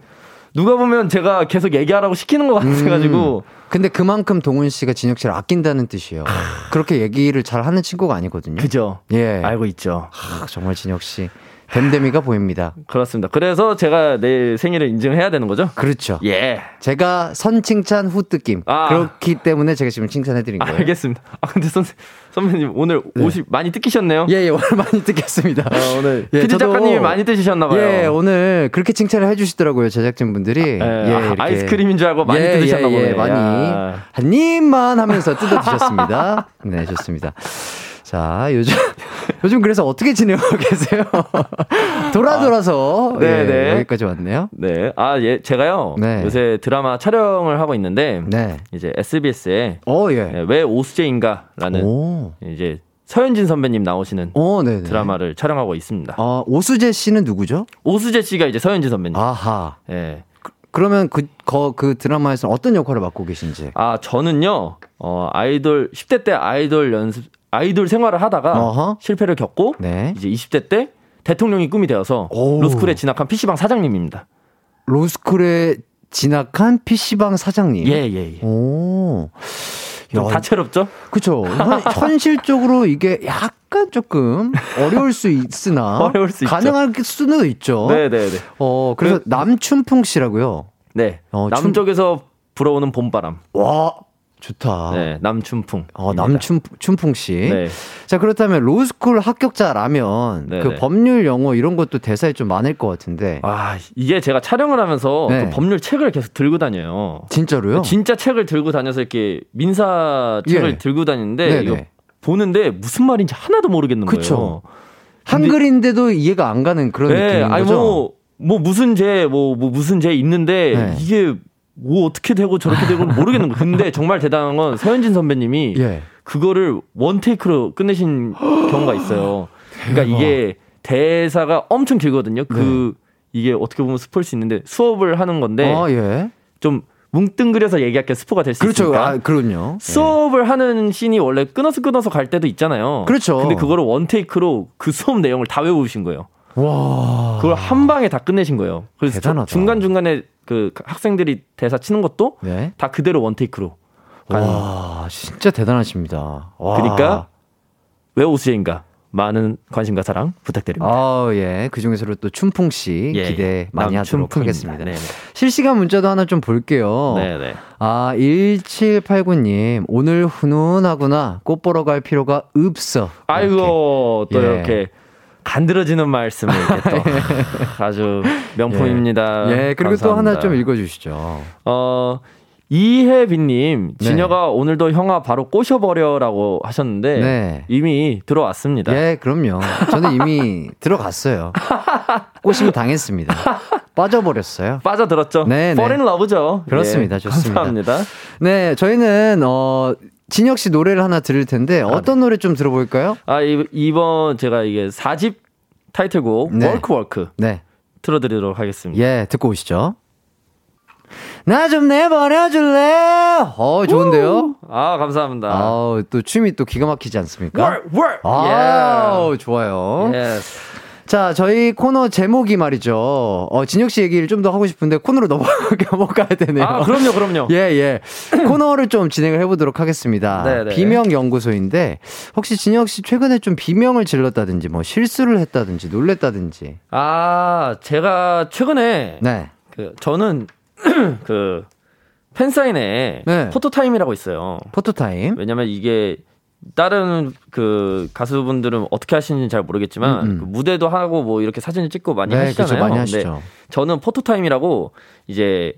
누가 보면 제가 계속 얘기하라고 시키는 것 같아가지고 음. 근데 그만큼 동훈 씨가 진혁 씨를 아낀다는 뜻이에요. 그렇게 얘기를 잘 하는 친구가 아니거든요. 그죠? 예. 알고 있죠. 아, 정말 진혁 씨 댐댐이가 보입니다. 그렇습니다. 그래서 제가 내일 생일을 인증해야 되는 거죠? 그렇죠. 예. 제가 선 칭찬 후뜯김. 아. 그렇기 때문에 제가 지금 칭찬해 드린 거예요. 알겠습니다. 아 근데 선 선배님 오늘 옷이 많이 뜯기셨네요. 예, 예, 오늘 많이 듣겠습니다. 어, 오늘 예, 피디 작가님이 많이 뜨시셨나 봐요. 예, 오늘 그렇게 칭찬을 해 주시더라고요, 제작진 분들이. 예, 예, 아. 아이스크림인 줄 알고 많이 예, 뜯으셨나 예, 예. 많이. 야. 한 입만 하면서 뜯어 드셨습니다. 네, 좋습니다. 자, 요즘, 요즘 그래서 어떻게 지내고 계세요? 돌아 돌아서. 네, 예, 네. 여기까지 왔네요. 네. 아, 예, 제가요. 네. 요새 드라마 촬영을 하고 있는데 네. 이제 SBS에 어, 예. 왜 오수재인가라는 오. 이제 서현진 선배님 나오시는 어, 네. 드라마를 촬영하고 있습니다. 어, 오수재 씨는 누구죠? 오수재 씨가 이제 서현진 선배님. 아하. 예. 그러면 그, 거, 그 드라마에서 어떤 역할을 맡고 계신지. 아, 저는요. 어, 아이돌 10대 때 아이돌 연습 아이돌 생활을 하다가 어허. 실패를 겪고 네. 이제 20대 때 대통령이 꿈이 되어서 오. 로스쿨에 진학한 PC방 사장님입니다. 로스쿨에 진학한 PC방 사장님. 예, 예, 예. 오. 좀 야, 다채롭죠? 그쵸. 현- 현실적으로 이게 약간 조금 어려울 수 있으나. 어려울 수 있죠. 가능할 수는 있죠. 네, 네, 네. 어, 그래서 남춘풍 씨라고요. 네. 어, 춤- 남쪽에서 불어오는 봄바람. 와, 좋다. 네, 남춘풍. 어, 남춘풍 씨. 네. 자, 그렇다면 로스쿨 합격자라면 네, 그 네. 법률 용어 이런 것도 대사에 좀 많을 것 같은데. 아, 이게 제가 촬영을 하면서 네. 그 법률 책을 계속 들고 다녀요. 진짜로요? 진짜 책을 들고 다녀서 이렇게 민사 책을 예. 들고 다니는데 네네. 이거 보는데 무슨 말인지 하나도 모르겠는 그쵸. 거예요. 한글인데도 이해가 안 가는 그런 네, 느낌인 아니 거죠? 뭐, 뭐 무슨 죄, 뭐, 뭐 무슨 죄 있는데 네. 이게 뭐 어떻게 되고 저렇게 되고 모르겠는 거예요. 근데 정말 대단한 건 서현진 선배님이 예. 그거를 원 테이크로 끝내신 경우가 있어요. 그러니까 이게 대사가 엄청 길거든요. 그 이게 어떻게 보면 스포일 수 있는데 수업을 하는 건데 아, 예. 좀 뭉뚱그려서 얘기할게 스포가 될수 그렇죠. 있으니까. 아, 그럼요. 수업을 하는 씬이 원래 끊어서 끊어서 갈 때도 있잖아요. 그렇죠. 근데 그거를 원 테이크로 그 수업 내용을 다 외우신 거예요. 예. 와. 그걸 한 방에 다 끝내신 거예요. 그래서 대단하다. 중간 중간에 그 학생들이 대사 치는 것도 네. 다 그대로 원테이크로. 와, 진짜 대단하십니다. 와. 그러니까 왜 오수재인가 많은 관심과 사랑 부탁드립니다. 아, 예. 그 중에서도 또 춘풍 씨 예, 기대 많이 하도록. 하겠습니다. 네, 실시간 문자도 하나 좀 볼게요. 네, 네. 아, 1789님, 오늘 훈훈하구나. 꽃 보러 갈 필요가 없어. 아이고 또 예. 이렇게 간드러지는 말씀을 또 아주 명품입니다. 예, 그리고 또 하나 감사합니다. 좀 읽어주시죠. 어, 이혜빈님, 네. 진여가 오늘도 형아 바로 꼬셔버려라고 하셨는데 네. 이미 들어왔습니다. 예, 그럼요. 저는 이미 들어갔어요. 꼬시면 당했습니다. 빠져버렸어요. 빠져들었죠? 네, 네. Fall in love죠. 그렇습니다. 예, 좋습니다. 감사합니다. 네, 저희는, 어, 진혁 씨 노래를 하나 들을 텐데, 어떤 노래 좀 들어볼까요? 아, 이, 이번 제가 이게 4집 타이틀곡 네. 월크 월크 네. 틀어드리도록 하겠습니다. 예, 듣고 오시죠. 나 좀 내버려줄래? 어, 좋은데요? 아, 감사합니다. 아우, 또 춤이 또 기가 막히지 않습니까? 월, 월! 아우, 좋아요. 예. 자, 저희 코너 제목이 말이죠. 어, 진혁 씨 얘기를 좀 더 하고 싶은데 코너로 넘어, 넘어가야 되네요. 아, 그럼요, 그럼요. 예, 예. 코너를 좀 진행을 해보도록 하겠습니다. 네, 네. 비명 연구소인데 혹시 진혁 씨 최근에 좀 비명을 질렀다든지 뭐 실수를 했다든지 놀랬다든지. 아, 제가 최근에 네. 그 저는 그 팬사인회 네. photo time이라고 있어요. photo time. 왜냐면 이게 다른 그 가수분들은 어떻게 하시는지 잘 모르겠지만 음, 음. 그 무대도 하고 뭐 이렇게 사진을 찍고 많이 네, 하시잖아요. 그렇죠. 많이 근데 하시죠. 저는 photo time이라고 이제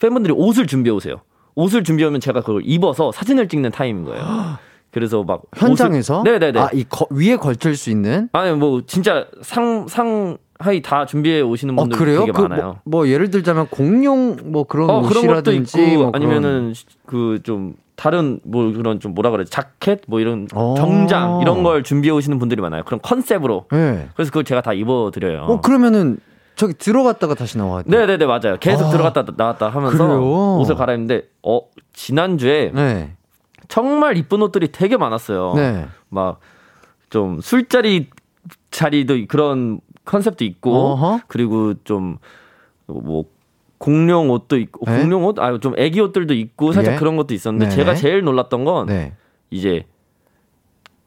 팬분들이 옷을 준비해 오세요. 옷을 준비해 오면 제가 그걸 입어서 사진을 찍는 타임인 거예요. 그래서 막 현장에서? 옷을- 네네네. 아, 이 거- 위에 걸칠 수 있는? 아니 뭐 진짜 상 상하의 다 준비해 오시는 어, 분들 그래요? 되게 그 많아요. 뭐, 뭐 예를 들자면 공룡 뭐 그런 어, 그런 것도 옷이라든지 있고 뭐 그런- 아니면은 그 좀 다른 뭐 그런 좀 뭐라 그래 자켓 뭐 이런 어. 정장 이런 걸 준비해 오시는 분들이 많아요. 그런 컨셉으로. 예. 그래서 그걸 제가 다 입어 드려요. 어, 그러면은 저기 들어갔다가 다시 나와야 돼. 네네네 맞아요. 계속 아, 들어갔다 나왔다 하면서 그래요? 옷을 갈아입는데 어 지난 주에 네. 정말 이쁜 옷들이 되게 많았어요. 네. 막좀 술자리 자리도 그런 컨셉도 있고 어허. 그리고 좀뭐 공룡 옷도 있고 네? 공룡 옷, 아 좀 애기 옷들도 있고 살짝 예. 그런 것도 있었는데 네네. 제가 제일 놀랐던 건 네. 이제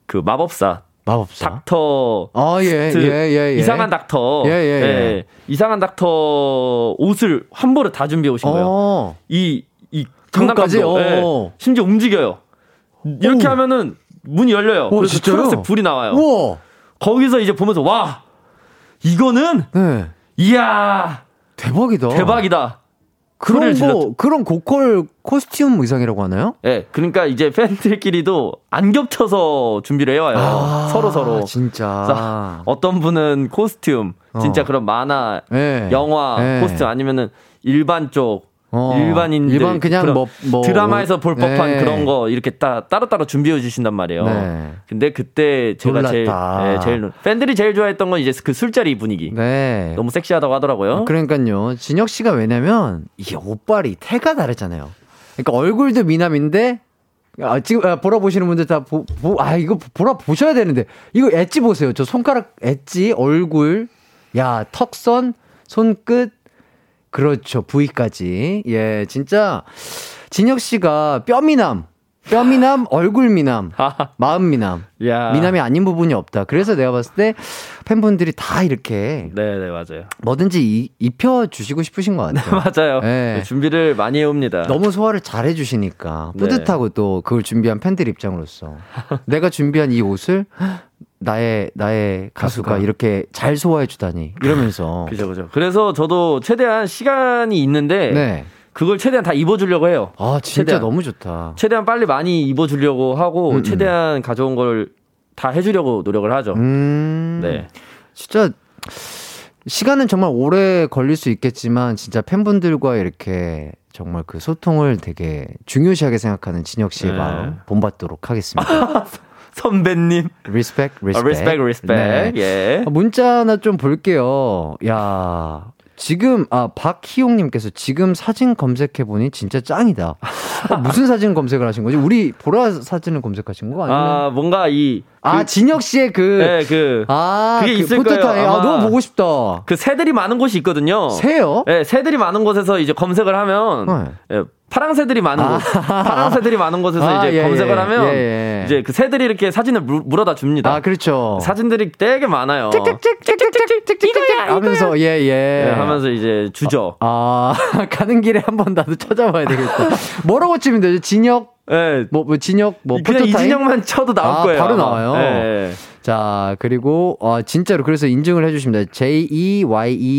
그 마법사 마법사. 닥터 아, 예, 예, 예, 예. 이상한 닥터 예, 예, 예. 이상한 닥터 옷을 한 벌에 다 준비해 오신 거예요. 어. 이, 이 그것까지? 장난감도 예, 어. 심지어 움직여요. 이렇게 오. 하면은 문이 열려요. 오, 그래서 진짜요? 초록색 불이 나와요. 우와. 거기서 이제 보면서 와 이거는 네. 이야 대박이다. 대박이다. 그런 거, 그런 고퀄 코스튬 의상이라고 하나요? 예, 그러니까 이제 팬들끼리도 안 겹쳐서 준비를 해와요. 서로 서로. 아, 진짜. 어떤 분은 코스튬, 진짜 어. 그런 만화, 예. 영화 예. 코스튬 아니면은 일반 쪽 어. 일반인들 일반 그냥 뭐- 뭐 드라마에서 볼 법한 네. 그런 거 이렇게 따, 따로따로 준비해 주신단 말이에요. 네. 근데 그때 제가 제일 놀랐다. 예, 제일 놀- 팬들이 제일 좋아했던 건 이제 그 술자리 분위기. 네. 너무 섹시하다고 하더라고요. 그러니까요. 진혁 씨가 왜냐면 이게 옷발이 태가 다르잖아요. 그러니까 얼굴도 미남인데 아, 지금 아, 보러 보시는 분들 다 보, 보, 아 이거 보러 보셔야 되는데 이거 엣지 보세요. 저 손가락 엣지, 얼굴, 야 턱선, 손끝, 그렇죠 부위까지. 예, 진짜 진혁 씨가 뼈미남, 뼈미남, 얼굴 미남, 마음 미남. 야. 미남이 아닌 부분이 없다. 그래서 내가 봤을 때, 팬분들이 다 이렇게 네, 네, 맞아요. 뭐든지 이- 입혀주시고 싶으신 것 같아요. 맞아요. 네. 네, 준비를 많이 해옵니다. 너무 소화를 잘 해주시니까 네. 뿌듯하고 또 그걸 준비한 팬들 입장으로서 내가 준비한 이 옷을 나의 나의 가수가, 가수가. 이렇게 잘 소화해 주다니 이러면서 그죠, 그죠. 그래서 저도 최대한 시간이 있는데 네. 그걸 최대한 다 입어주려고 해요. 아 진짜 최대한. 너무 좋다. 최대한 빨리 많이 입어주려고 하고 음, 음. 최대한 가져온 걸 다 해주려고 노력을 하죠. 음. 네. 진짜 시간은 정말 오래 걸릴 수 있겠지만 진짜 팬분들과 이렇게 정말 그 소통을 되게 중요시하게 생각하는 진혁 씨의 네. 마음 본받도록 하겠습니다. 선배님. respect, 아, respect. respect, respect. 네. 예. 아, 문자 하나 좀 볼게요. 야. 지금 아 박희용님께서 지금 사진 검색해 보니 진짜 짱이다. 어, 무슨 사진 검색을 하신 거지? 우리 보라 사진을 검색하신 거 아니면? 아, 뭔가 이. 아, 그, 진혁 씨의 그 네, 그. 아, 그게 그 있을 포토타임. 거예요, 아. 너무 보고 싶다. 그 새들이 많은 곳이 있거든요. 새요? 네, 새들이 많은 곳에서 이제 검색을 하면 네. 예, 파랑새들이 많은 곳, 파랑새들이 많은 곳에서 아, 이제 예, 검색을 예, 하면 예, 예. 이제 그 새들이 이렇게 사진을 물, 물어다 줍니다. 아, 그렇죠. 사진들이 되게 많아요. 이거야, 하면서 예, 예. 네, 하면서 이제 주죠. 아, 가는 길에 한번 나도 찾아봐야 되겠다. 뭐라고 치면 되죠? 진혁 예. 뭐, 뭐 진혁 뭐 그냥? 이진영만 쳐도 나올 아, 거예요. 바로. 나와요? 예, 예. 자, 그리고, 어, 진짜로, 그래서 인증을 해주십니다. E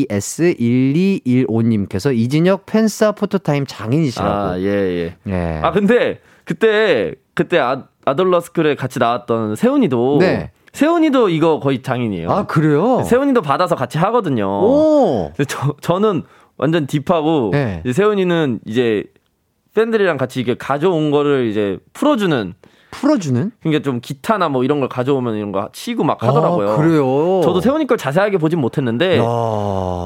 JEYES1215님께서 이진혁 팬싸 포토타임 장인이시라고. 아, 예, 예. 예. 아, 근데 그때 그때 아, 아들러스쿨에 같이 나왔던 세훈이도 네. 세훈이도 이거 거의 장인이에요. 아, 그래요? 세훈이도 받아서 같이 하거든요. 오! 저, 저는 완전 딥하고 네. 이제 세훈이는 이제 팬들이랑 같이 이게 가져온 거를 이제 풀어주는 풀어주는? 그러니까 좀 기타나 뭐 이런 걸 가져오면 이런 거 치고 막 하더라고요. 아, 그래요? 저도 세훈이 걸 자세하게 보진 못했는데 야.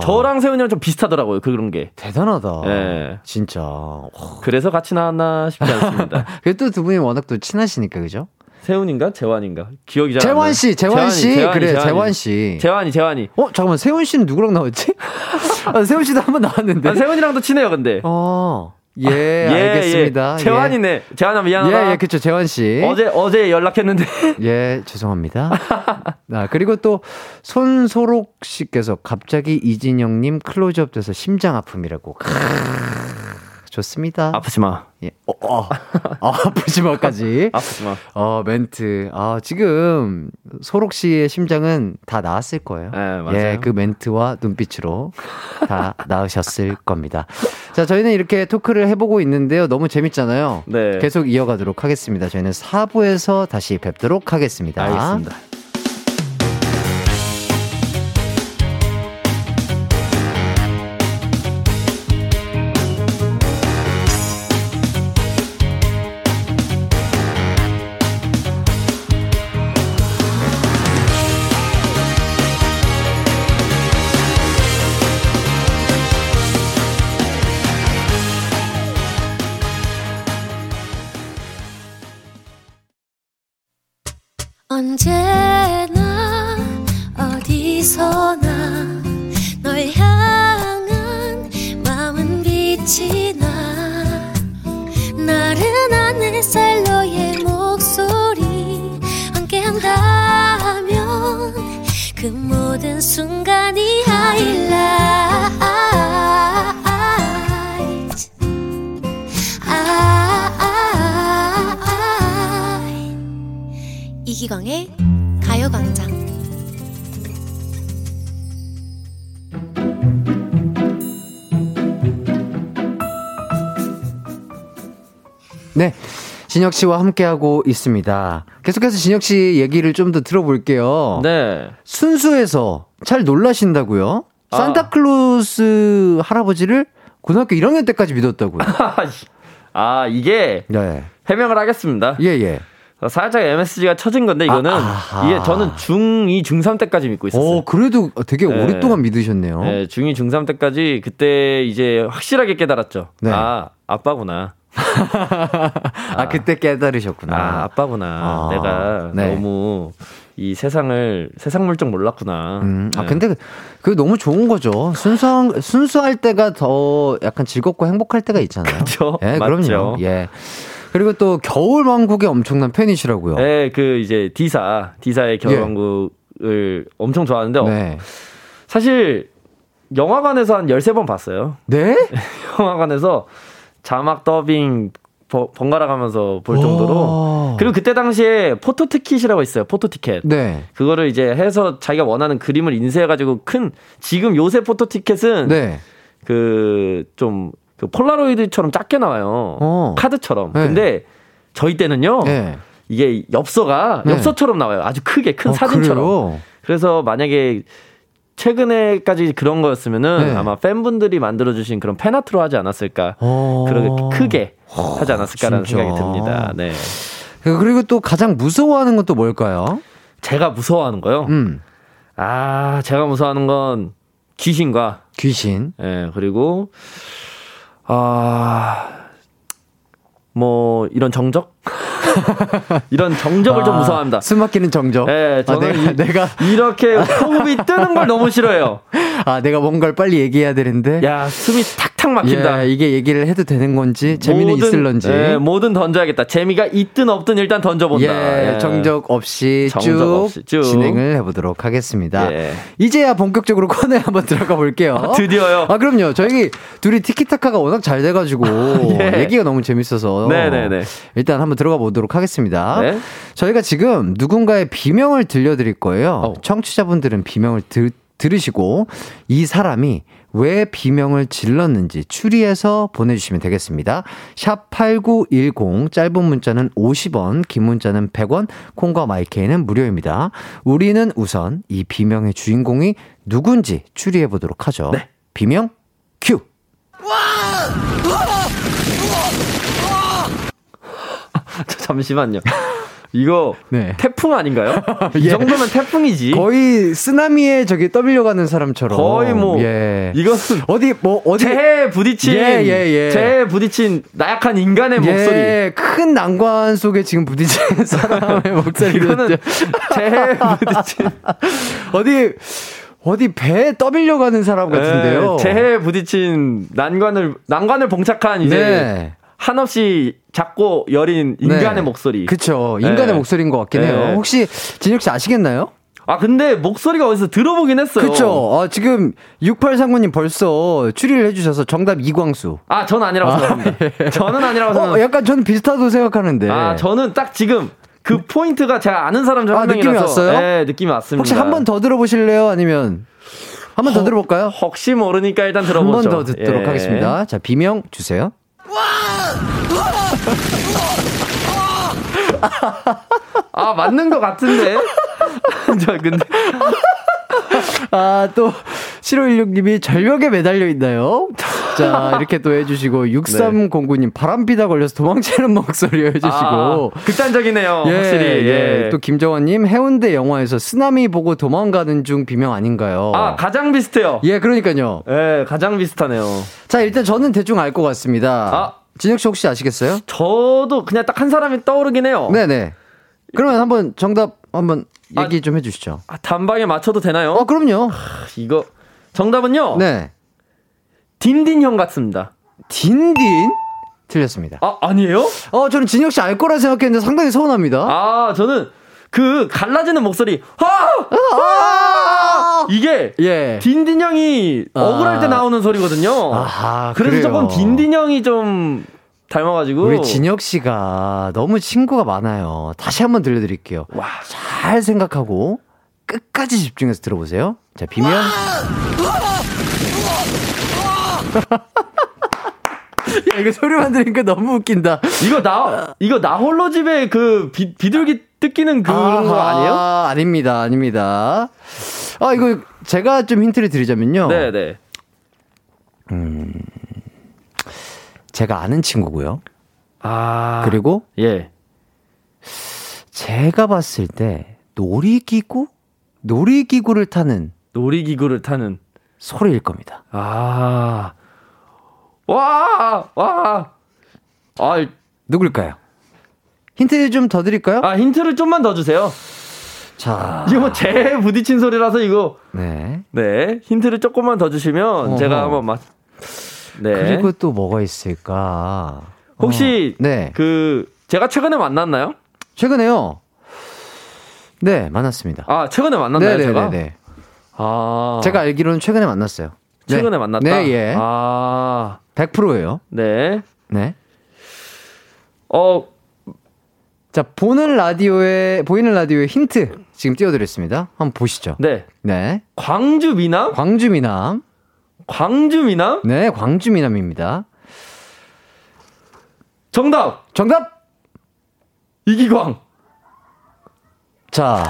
저랑 세훈이랑 좀 비슷하더라고요. 그런 게. 대단하다. 예. 진짜. 와. 그래서 같이 나왔나 싶지 않습니다. 그래도 두 분이 워낙 또 친하시니까, 그죠? 세훈인가 재환인가 기억이 잘. 재환 씨, 재환 씨. 재환이, 그래, 재환이. 재환 씨. 재환이 재환이. 어, 잠깐만, 세훈 씨는 누구랑 나왔지? 아, 세훈 씨도 한 번 나왔는데. 아, 세훈이랑도 친해요, 근데. 어, 예, 알겠습니다. 예. 재환이네. 재환아 미안하다. 예, 예, 그쵸, 재환 씨. 어제 어제 연락했는데. 예, 죄송합니다. 아, 그리고 또 손소록 씨께서 갑자기 이진영 님 클로즈업 돼서 심장 아픔이라고. 좋습니다. 아프지 마. 예. 어, 어. 아, 아프지마까지. 아프지 마. 어, 멘트. 아, 지금 소록 씨의 심장은 다 나았을 거예요. 네, 맞아요. 예, 그 멘트와 눈빛으로 다 나으셨을 겁니다. 자, 저희는 이렇게 토크를 해보고 있는데요. 너무 재밌잖아요. 네. 계속 이어가도록 하겠습니다. 저희는 4부에서 다시 뵙도록 하겠습니다. 알겠습니다. 이기광의 가요광장 네. 진혁 씨와 함께하고 있습니다. 계속해서 진혁 씨 얘기를 좀 더 들어볼게요. 네. 순수해서 잘 놀라신다고요? 아. 산타클로스 할아버지를 고등학교 1학년 때까지 믿었다고요? 아 이게 네. 해명을 하겠습니다. 예, 예. 살짝 MSG가 쳐진 건데 이거는 아. 이게 저는 중2, 중3 때까지 믿고 있었어요. 오, 그래도 되게 네. 오랫동안 믿으셨네요. 네, 중2, 중3 때까지 그때 이제 확실하게 깨달았죠. 네. 아, 아빠구나. 아, 그때 깨달으셨구나. 아, 아빠구나. 아, 내가 네. 너무 이 세상을 세상 물정 몰랐구나. 음, 아, 네. 근데 그게 너무 좋은 거죠. 순수한, 순수할 때가 더 약간 즐겁고 행복할 때가 있잖아요. 그쵸? 예, 맞죠. 그럼요. 예. 그리고 또 겨울왕국의 엄청난 팬이시라고요. 네, 그 이제 D사, D사의 겨울왕국 영화를 엄청 좋아하는데 요 네. 사실 영화관에서 한 13번 봤어요. 네? 영화관에서 자막 더빙 버- 번갈아 가면서 볼 오. 정도로 그리고 그때 당시에 photo ticket이라고 있어요. photo ticket. 네. 그거를 이제 해서 자기가 원하는 그림을 인쇄해 가지고 큰 지금 요새 photo ticket은 네. 그좀 그 폴라로이드처럼 작게 나와요. 어. 카드처럼. 네. 근데 저희 때는요. 네. 이게 엽서가 네. 엽서처럼 나와요. 아주 크게 큰 어, 사진처럼. 그래요? 그래서 만약에 최근에까지 그런 거였으면은 네. 아마 팬분들이 만들어주신 그런 팬아트로 하지 않았을까. 어. 그렇게 크게 하지 않았을까라는 진짜. 생각이 듭니다. 네. 그리고 또 가장 무서워하는 건 또 뭘까요? 제가 무서워하는 거요. 음. 아, 제가 무서워하는 건 귀신과 귀신. 예, 그리고 아, 뭐 이런 정적? 이런 정적을 좀 아, 무서워합니다. 숨 막히는 정적. 예, 아, 저는 내가, 이- 내가 이렇게 호흡이 뜨는 걸 너무 싫어해요. 아 내가 뭔가를 빨리 얘기해야 되는데. 야, 숨이 탁탁 막힌다. 예, 이게 얘기를 해도 되는 건지 재미는 뭐든, 있을런지. 예, 뭐든 던져야겠다. 재미가 있든 없든 일단 던져본다. 예, 예. 정적 없이 정적 쭉, 없이 쭉. 진행을 해보도록 하겠습니다. 예. 이제야 본격적으로 코너에 한번 들어가 볼게요. 드디어요. 아, 그럼요. 저희 둘이 티키타카가 워낙 잘 돼가지고 예. 얘기가 너무 재밌어서 네네네. 일단 한번 들어가 보도록 하겠습니다. 네. 저희가 지금 누군가의 비명을 들려드릴 거예요. 어. 청취자분들은 비명을 들, 들으시고 이 사람이 왜 비명을 질렀는지 추리해서 보내주시면 되겠습니다. 샵 8910 짧은 문자는 50원 긴 문자는 100원 콩과 마이케이는 무료입니다. 우리는 우선 이 비명의 주인공이 누군지 추리해 보도록 하죠. 네. 비명 큐. 저 잠시만요. 이거 네. 태풍 아닌가요? 이 예. 정도면 태풍이지. 거의 쓰나미에 저기 떠밀려가는 사람처럼 거의 뭐 예. 이것은 어디 뭐 어디 재해에 부딪힌 예, 예, 예. 재해에 부딪힌 나약한 인간의 목소리. 예, 큰 난관 속에 지금 부딪히는 사람의 목소리거든요. 이거는 재해에 부딪힌 어디 어디 배에 떠밀려 가는 사람 같은데요. 예, 재해에 부딪힌 난관을 난관을 봉착한 이제 네. 한없이 작고 여린 인간의 네. 목소리. 그쵸. 인간의 네. 목소리인 것 같긴 네. 해요. 혹시 진혁 씨 아시겠나요? 아 근데 목소리가 어디서 들어보긴 했어요. 그쵸. 아, 지금 6839님 벌써 추리를 해주셔서 정답 이광수. 아, 전 아니라고 생각합니다. 저는 아니라고 어, 생각합니다. 약간 저는 비슷하다고 생각하는데. 아, 저는 딱 지금 그 포인트가 제가 아는 사람 중 아, 한 느낌이 명이라서 왔어요? 네, 느낌이 왔습니다. 혹시 한 번 더 들어보실래요? 아니면 한 번 더 들어볼까요? 혹시 모르니까 일단 한 들어보죠. 번더 듣도록 예. 하겠습니다. 자, 비명 주세요. 아, 맞는 것 같은데. 저 근데 아, 또, 7516님이 절벽에 매달려 있나요? 자, 이렇게 또 해주시고, 6309님 바람피다 걸려서 도망치는 목소리 해주시고, 아, 극단적이네요. 예, 확실히. 예. 예. 또 김정원님 해운대 영화에서 쓰나미 보고 도망가는 중 비명 아닌가요? 아, 가장 비슷해요. 예, 그러니까요. 예, 가장 비슷하네요. 자, 일단 저는 대충 알 것 같습니다. 아. 진혁 씨 혹시 아시겠어요? 저도 그냥 딱 한 사람이 떠오르긴 해요. 네네. 그러면 한번 정답 한번 아. 얘기 좀 해주시죠. 아, 단방에 맞춰도 되나요? 어, 그럼요. 이거 정답은요. 네. 딘딘 형 같습니다. 딘딘? 틀렸습니다. 아, 아니에요? 어, 저는 진혁 씨 알 거라 생각했는데 상당히 서운합니다. 아, 저는 그 갈라지는 목소리. 아! 아! 이게 예. 딘딘 형이 아. 억울할 때 나오는 소리거든요. 아하, 그래서 그래요. 조금 딘딘 형이 좀 닮아가지고. 우리 진혁 씨가 너무 친구가 많아요. 다시 한번 들려드릴게요. 와. 잘 생각하고 끝까지 집중해서 들어보세요. 자, 비명. 야, 이거 소리만 들으니까 너무 웃긴다. 이거 나 이거 나 홀로 집에 그 비, 비둘기 뜯기는 그런 거 아니에요? 아닙니다, 아닙니다. 아, 이거 제가 좀 힌트를 드리자면요. 네, 네. 제가 아는 친구고요. 아. 그리고 예. 제가 봤을 때 놀이기구? 놀이기구를 타는 놀이기구를 타는 소리일 겁니다. 아. 와! 와! 아, 누굴까요? 힌트 좀 더 드릴까요? 아 힌트를 좀만 더 주세요. 자, 이거 뭐재 부딪힌 소리라서 이거 네. 네 힌트를 조금만 더 주시면 어허. 제가 한번 맞. 네. 그리고 또 뭐가 있을까? 혹시 어, 네. 그 제가 최근에 만났나요? 최근에요. 네, 만났습니다. 아, 최근에 만났나요, 제가? 네네네. 아. 제가 알기로는 최근에 만났어요. 네. 최근에 만났다? 네, 예. 아. 100%예요. 네. 네. 어, 자, 보는 라디오에, 보이는 라디오에 힌트 지금 띄워 드렸습니다. 한번 보시죠. 네. 네. 광주 미남? 광주 미남. 광주 미남? 네, 광주 미남입니다. 정답! 정답! 이기광! 자,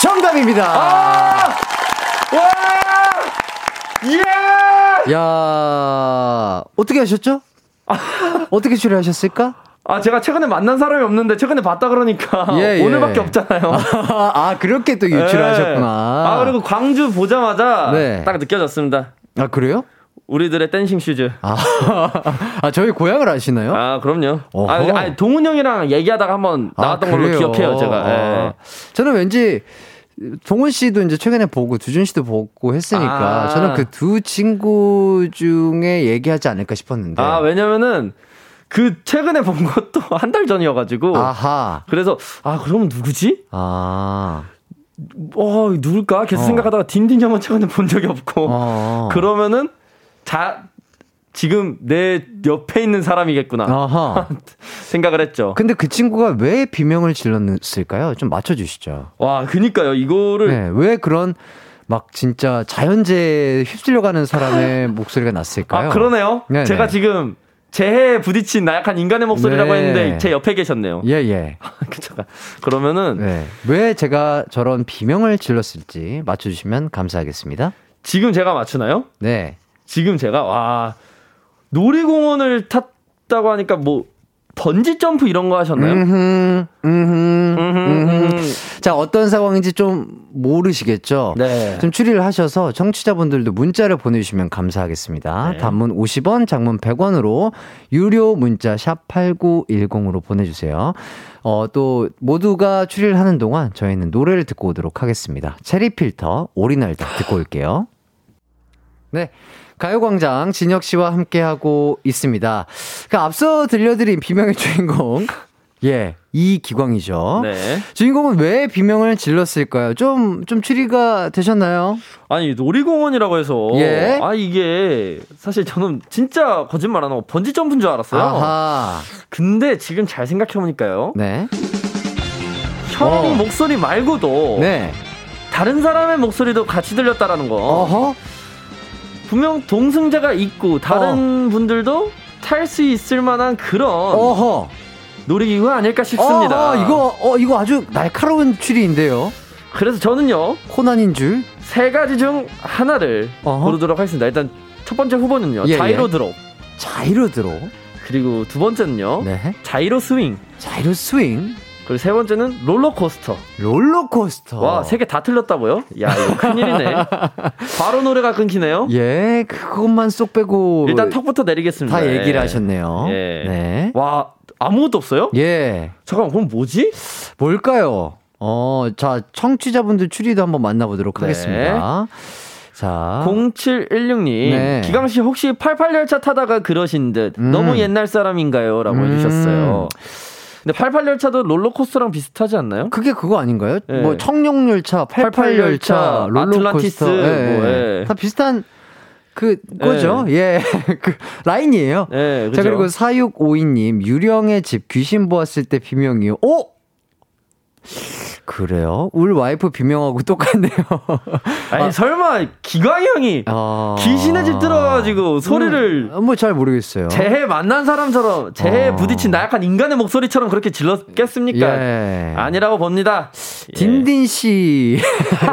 정답입니다. 아! 와! 예! 야 어떻게 하셨죠? 어떻게 추리하셨을까? 아, 제가 최근에 만난 사람이 없는데 최근에 봤다 그러니까 예, 예. 오늘밖에 없잖아요. 아, 그렇게 또 유출하셨구나. 네. 아, 그리고 광주 보자마자 네. 딱 느껴졌습니다. 아, 그래요? 우리들의 dancing shoes. 아, 아 저희 고향을 아시나요? 아, 그럼요. 어허. 아, 아니, 동훈 형이랑 얘기하다가 한번 나왔던 걸로 그래요? 기억해요, 제가. 예. 아, 저는 왠지 동훈 씨도 이제 최근에 보고 두준 씨도 보고 했으니까 아. 저는 그 두 친구 중에 얘기하지 않을까 싶었는데. 아, 왜냐면은 그 최근에 본 것도 한 달 전이어가지고. 아하. 그래서, 아, 그러면 누구지? 아. 어, 누굴까? 계속 어. 생각하다가 딘딘 형은 최근에 본 적이 없고. 어. 그러면은, 자, 지금 내 옆에 있는 사람이겠구나. 아하. 생각을 했죠. 근데 그 친구가 왜 비명을 질렀을까요? 좀 맞춰주시죠. 와, 그니까요. 이거를. 네, 왜 그런 막 진짜 자연재해 휩쓸려가는 사람의 목소리가 났을까요? 아, 그러네요. 네네. 제가 지금 재해에 부딪힌 나약한 인간의 목소리라고 네. 했는데 제 옆에 계셨네요. 예, 예. 그러면은 네. 왜 제가 저런 비명을 질렀을지 맞춰 주시면 감사하겠습니다. 지금 제가 맞추나요? 네. 지금 제가 와 놀이공원을 탔다고 하니까 뭐 번지 점프 이런 거 하셨나요? 음흠, 음흠, 음흠, 음흠. 음. 자, 어떤 상황인지 좀 모르시겠죠? 네. 좀 추리를 하셔서 청취자분들도 문자를 보내주시면 감사하겠습니다. 네. 단문 50원, 장문 100원으로 유료 문자 샵 8910으로 보내주세요. 어, 또 모두가 추리를 하는 동안 저희는 노래를 듣고 오도록 하겠습니다. 체리 필터 오리날도 듣고 올게요. 네. 가요광장 진혁 씨와 함께하고 있습니다. 그 앞서 들려드린 비명의 주인공. 예, 이 기광이죠. 네. 주인공은 왜 비명을 질렀을까요? 좀, 좀 추리가 되셨나요? 아니 놀이공원이라고 해서 예. 아 이게 사실 저는 진짜 거짓말 안 하고 번지 점프인 줄 알았어요. 아하. 근데 지금 잘 생각해 보니까요. 네. 형 어. 목소리 말고도 네. 다른 사람의 목소리도 같이 들렸다라는 거. 어허. 분명 동승자가 있고 다른 분들도 탈 수 있을 만한 그런 어허. 놀이기구 아닐까 싶습니다. 어, 이거, 어, 이거 아주 날카로운 추리인데요. 그래서 저는요 코난인 줄. 세 가지 중 하나를 어허. 고르도록 하겠습니다. 일단 첫 번째 후보는요 예, 자이로 예. 드롭 자이로 들어. 그리고 두 번째는요 네. 자이로 스윙 자이로 스윙. 그리고 세 번째는 롤러코스터. 롤러코스터. 와 세 개 다 틀렸다고요? 야 이거 큰일이네. 바로 노래가 끊기네요. 예, 그것만 쏙 빼고. 일단 턱부터 내리겠습니다. 다 얘기를 예. 하셨네요. 예. 네. 와 아무것도 없어요? 예. 잠깐 그럼 뭐지? 뭘까요? 어, 자, 청취자분들 추리도 한번 만나보도록 네. 하겠습니다. 자. 0716님 네. 기강 씨 혹시 88열차 타다가 그러신 듯 음. 너무 옛날 사람인가요?라고 음. 해주셨어요. 근데 88열차도 롤러코스터랑 비슷하지 않나요? 그게 그거 아닌가요? 예. 뭐 청룡열차, 88열차, 88열차, 롤러코스터, 예, 뭐, 예. 예. 다 비슷한 그 거죠. 예, 그 라인이에요. 네, 자 그죠? 그리고 4652님 유령의 집 귀신 보았을 때 비명이요. 오 그래요? 울 와이프 비명하고 똑같네요. 아니 설마 기광이 형이 아. 귀신의 집 들어가지고 소리를 음, 뭐잘 모르겠어요. 재해 만난 사람처럼 재해 어. 부딪힌 나약한 인간의 목소리처럼 그렇게 질렀겠습니까? 예. 아니라고 봅니다. 예. 딘딘 씨,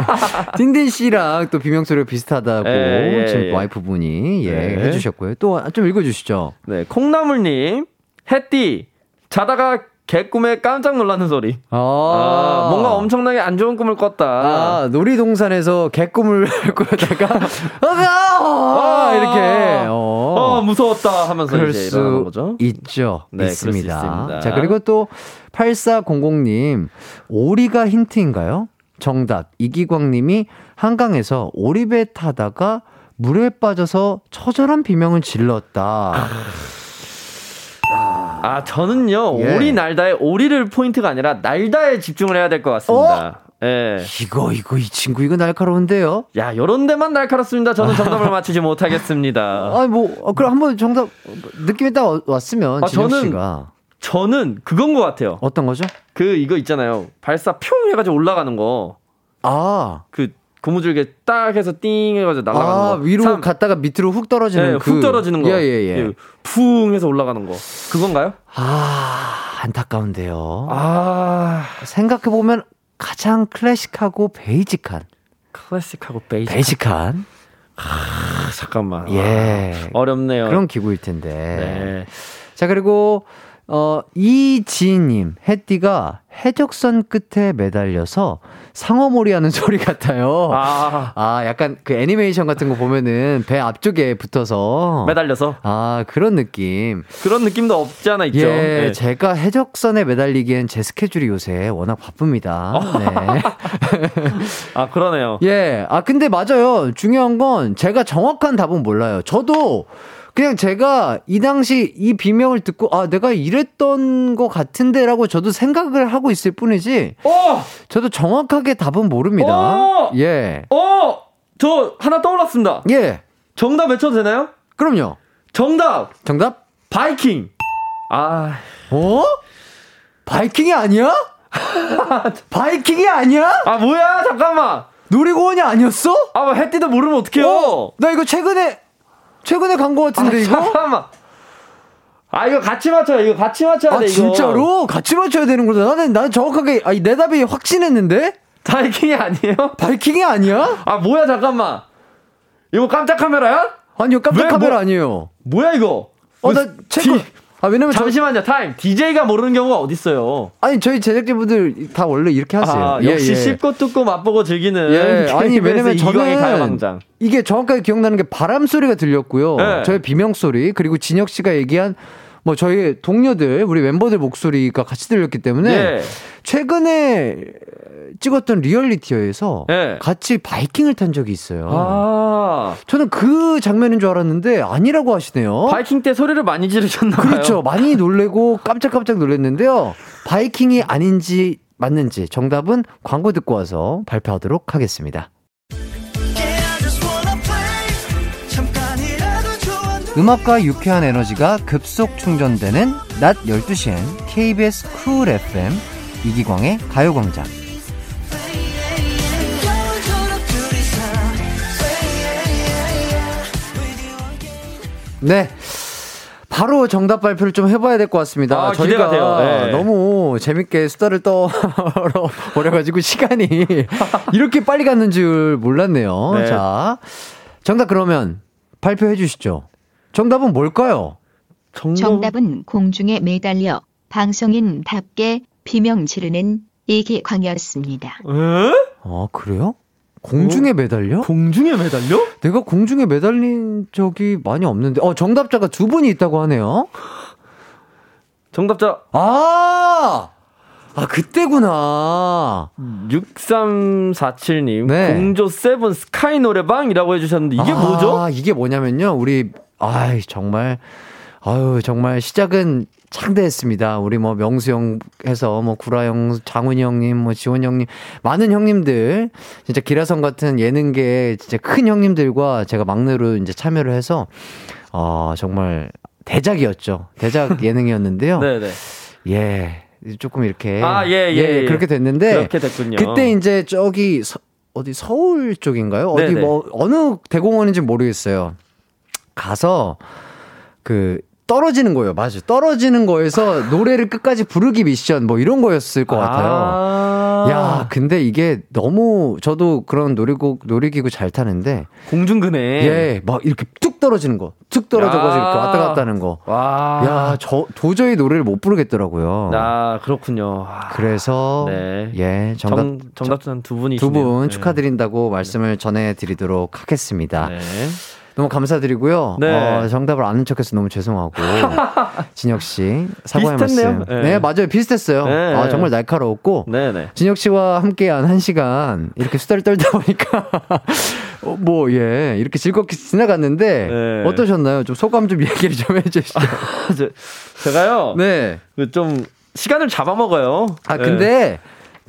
딘딘 씨랑 또 비명 소리가 비슷하다고 예, 예, 지금 예. 와이프 분이 예 네. 해주셨고요. 또 좀 읽어주시죠. 네, 콩나물님, 햇띠, 자다가 개꿈에 깜짝 놀라는 소리. 아, 뭔가 엄청나게 안 좋은 꿈을 꿨다. 아, 놀이동산에서 개꿈을 꾸다가 아, 이렇게 어, 어, 무서웠다 하면서 그럴 이제 일어나는 수 거죠. 있죠. 네, 있습니다. 있습니다. 자, 그리고 또 8400님, 오리가 힌트인가요? 정답. 이기광 님이 한강에서 오리배 타다가 물에 빠져서 처절한 비명을 질렀다. 아, 저는요, 예. 오리 날다의 오리를 포인트가 아니라 날다에 집중을 해야 될 것 같습니다. 예. 이거 이거 이 친구 이거 날카로운데요. 야, 요런 데만 날카롭습니다. 저는 정답을 맞히지 못하겠습니다. 아뭐 어, 그럼 한번 정답 느낌이 딱 와- 왔으면 아, 저는- 씨가 저는 그건 것 같아요. 어떤 거죠? 그, 이거 있잖아요. 발사 평 해가지고 올라가는 거. 아, 그, 고무줄게 딱 해서 띵 해가지고 날아가는 아 거. 위로 참- 갔다가 밑으로 훅 떨어지는 네, 그훅 떨어지는 거. 예 예 예. 그풍 해서 올라가는 거. 그건가요? 아 안타까운데요. 아, 생각해 보면 가장 클래식하고 basic한 클래식하고 basic. basic한 아, 잠깐만. 예 어렵네요. 그런 기구일 텐데. 네. 자 그리고 어 이지님 해띠가 해적선 끝에 매달려서 상어몰이 하는 소리 같아요. 아, 아, 약간 그 애니메이션 같은 거 보면은 배 앞쪽에 붙어서. 매달려서. 아, 그런 느낌. 그런 느낌도 없지 않아 있죠. 예, 네. 제가 해적선에 매달리기엔 제 스케줄이 요새 워낙 바쁩니다. 네. 아, 그러네요. 예, 아, 근데 맞아요. 중요한 건 제가 정확한 답은 몰라요. 저도 그냥 제가 이 당시 이 비명을 듣고 아, 내가 이랬던 것 같은데라고 저도 생각을 하고 있을 뿐이지 어! 저도 정확하게 답은 모릅니다. 어! 예. 어! 저 하나 떠올랐습니다. 예. 정답 외쳐도 되나요? 그럼요. 정답! 정답? 바이킹! 아, 어? 바이킹이 아니야? 바이킹이 아니야? 아, 뭐야? 잠깐만! 놀이공원이 아니었어? 아, 뭐 해띠도 모르면 어떡해요? 어? 나 이거 최근에 최근에 간거 아, 같은데 이거? 잠깐만. 아, 이거 같이 맞춰요. 이거 같이 맞춰야 아 돼, 이거. 진짜로 같이 맞춰야 되는 거다. 나는 나는 정확하게 아니 내 답이 확신했는데 바이킹이 아니에요? 바이킹이 아니야? 아, 뭐야? 잠깐만. 이거 깜짝 카메라야? 아니요 깜짝 왜, 카메라 뭐- 아니에요. 뭐야, 이거? 어나 체크. 디- 아 왜냐면 저, 잠시만요, 타임. DJ가 모르는 경우가 어딨어요? 아니 저희 제작진분들 다 원래 이렇게 하세요. 아, 예, 역시 예. 씹고 뜯고 맛보고 즐기는. 예, 아니 왜냐면 저는 가요광장. 이게 정확하게 기억나는 게 바람 소리가 들렸고요. 네. 저의 비명 소리 그리고 진혁 씨가 얘기한 뭐 저희 동료들 우리 멤버들 목소리가 같이 들렸기 때문에 예. 최근에 찍었던 리얼리티에서 예. 같이 바이킹을 탄 적이 있어요. 아, 저는 그 장면인 줄 알았는데 아니라고 하시네요. 바이킹 때 소리를 많이 지르셨나 봐요. 어? 그렇죠. 많이 놀래고 깜짝깜짝 놀랐는데요. 바이킹이 아닌지 맞는지 정답은 광고 듣고 와서 발표하도록 하겠습니다. 음악과 유쾌한 에너지가 급속 충전되는 낮 12시엔 KBS 쿨 FM 이기광의 가요광장. 네. 바로 정답 발표를 좀 해봐야 될 것 같습니다. 아, 저희가 기대가 돼요. 네. 너무 재밌게 수다를 떨어버려가지고 시간이 이렇게 빨리 갔는 줄 몰랐네요. 네. 자, 정답 그러면 발표해 주시죠. 정답은 뭘까요? 정답... 정답은 공중에 매달려 방송인답게 비명 지르는 이기광이었습니다. 에? 아, 그래요? 공중에 매달려? 공중에 매달려? 내가 공중에 매달린 적이 많이 없는데, 어, 정답자가 두 분이 있다고 하네요. 정답자 아! 아, 그때구나. 6347님 네. 공조 세븐 스카이 노래방이라고 해주셨는데 이게 아, 뭐죠? 이게 뭐냐면요. 우리, 아이, 정말, 아유, 정말 시작은 창대했습니다. 우리 뭐 명수 형 해서 뭐 구라 형, 장훈이 형님, 뭐 지원 형님, 많은 형님들, 진짜 기라성 같은 예능계 진짜 큰 형님들과 제가 막내로 이제 참여를 해서, 어, 정말 대작이었죠. 대작 예능이었는데요. 네네 예. 조금 이렇게. 아, 예, 예, 예. 그렇게 됐는데. 그렇게 됐군요. 그때 이제 저기 서- 어디 서울 쪽인가요? 어디 네네. 뭐 어느 대공원인지 모르겠어요. 가서 그 떨어지는 거예요. 맞아요. 떨어지는 거에서 노래를 끝까지 부르기 미션 뭐 이런 거였을 것 같아요. 아~ 야, 근데 이게 너무 저도 그런 놀이곡 놀이기구 잘 타는데 공중근에 예, 막 이렇게 뚝 떨어지는 거. 뚝 떨어져 가지고 야. 이렇게 왔다 갔다 하는 거. 와. 야, 저 도저히 노래를 못 부르겠더라고요. 아, 그렇군요. 아, 그래서 네. 예, 정답 정, 정답자는 두 분이 두분 축하드린다고 말씀을 전해 드리도록 하겠습니다. 네. 너무 감사드리고요. 네. 어, 정답을 아는 척해서 너무 죄송하고 진혁 씨 사과의. 말씀. 네. 네. 맞아요, 비슷했어요. 네. 아, 정말 날카로웠고 네네. 진혁 씨와 함께한 한 시간 이렇게 수다를 떨다 보니까 어, 뭐, 예, 이렇게 즐겁게 지나갔는데, 네. 어떠셨나요? 좀 소감 좀 얘기를 좀 해주시죠. 제- 제가요. 네. 그좀 시간을 잡아먹어요. 아, 네. 근데,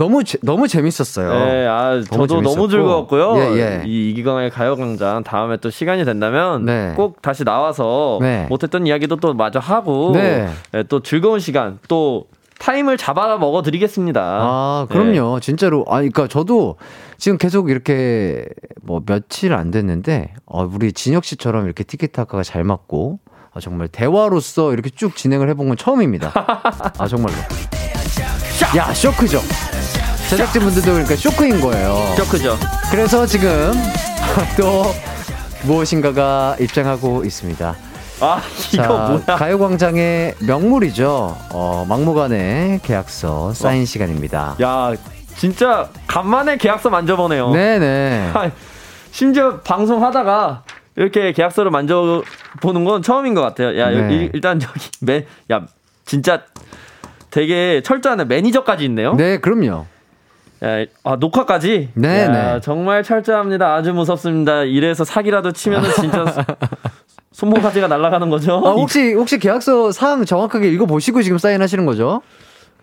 너무, 재- 너무 재밌었어요. 네, 아, 저도 재밌었고. 너무 즐거웠고요. 예, 예. 이 이기광의 가요광장 다음에 또 시간이 된다면 네. 꼭 다시 나와서 네. 못했던 이야기도 또 마저 하고 네. 예, 또 즐거운 시간 또 타임을 잡아 먹어 드리겠습니다. 아, 그럼요. 진짜로. 아, 그러니까 저도 지금 계속 이렇게 뭐 며칠 안 됐는데, 어, 우리 진혁 씨처럼 이렇게 티키타카가 잘 맞고, 아, 정말 대화로서 이렇게 쭉 진행을 해본 건 처음입니다. 아, 정말로. 야, 쇼크죠. 제작진분들도 그러니까 쇼크인 거예요. 쇼크죠. 그래서 지금 또 무엇인가가 입장하고 있습니다. 아 이거 자, 뭐야? 가요광장의 명물이죠. 어, 막무가내 계약서 사인 시간입니다. 야 진짜 간만에 계약서 만져보네요. 네네. 아, 심지어 방송하다가 이렇게 계약서를 만져보는 건 처음인 것 같아요. 야, 네. 일- 일단 저기 매, 야, 진짜 되게 철저한 매니저까지 있네요. 네, 그럼요. 야, 아, 녹화까지? 네, 야, 네. 정말 철저합니다. 아주 무섭습니다. 이래서 사기라도 치면은 진짜 손모가지가 날아가는 거죠. 아, 혹시, 혹시 계약서 사항 정확하게 읽어 보시고 지금 사인하시는 거죠?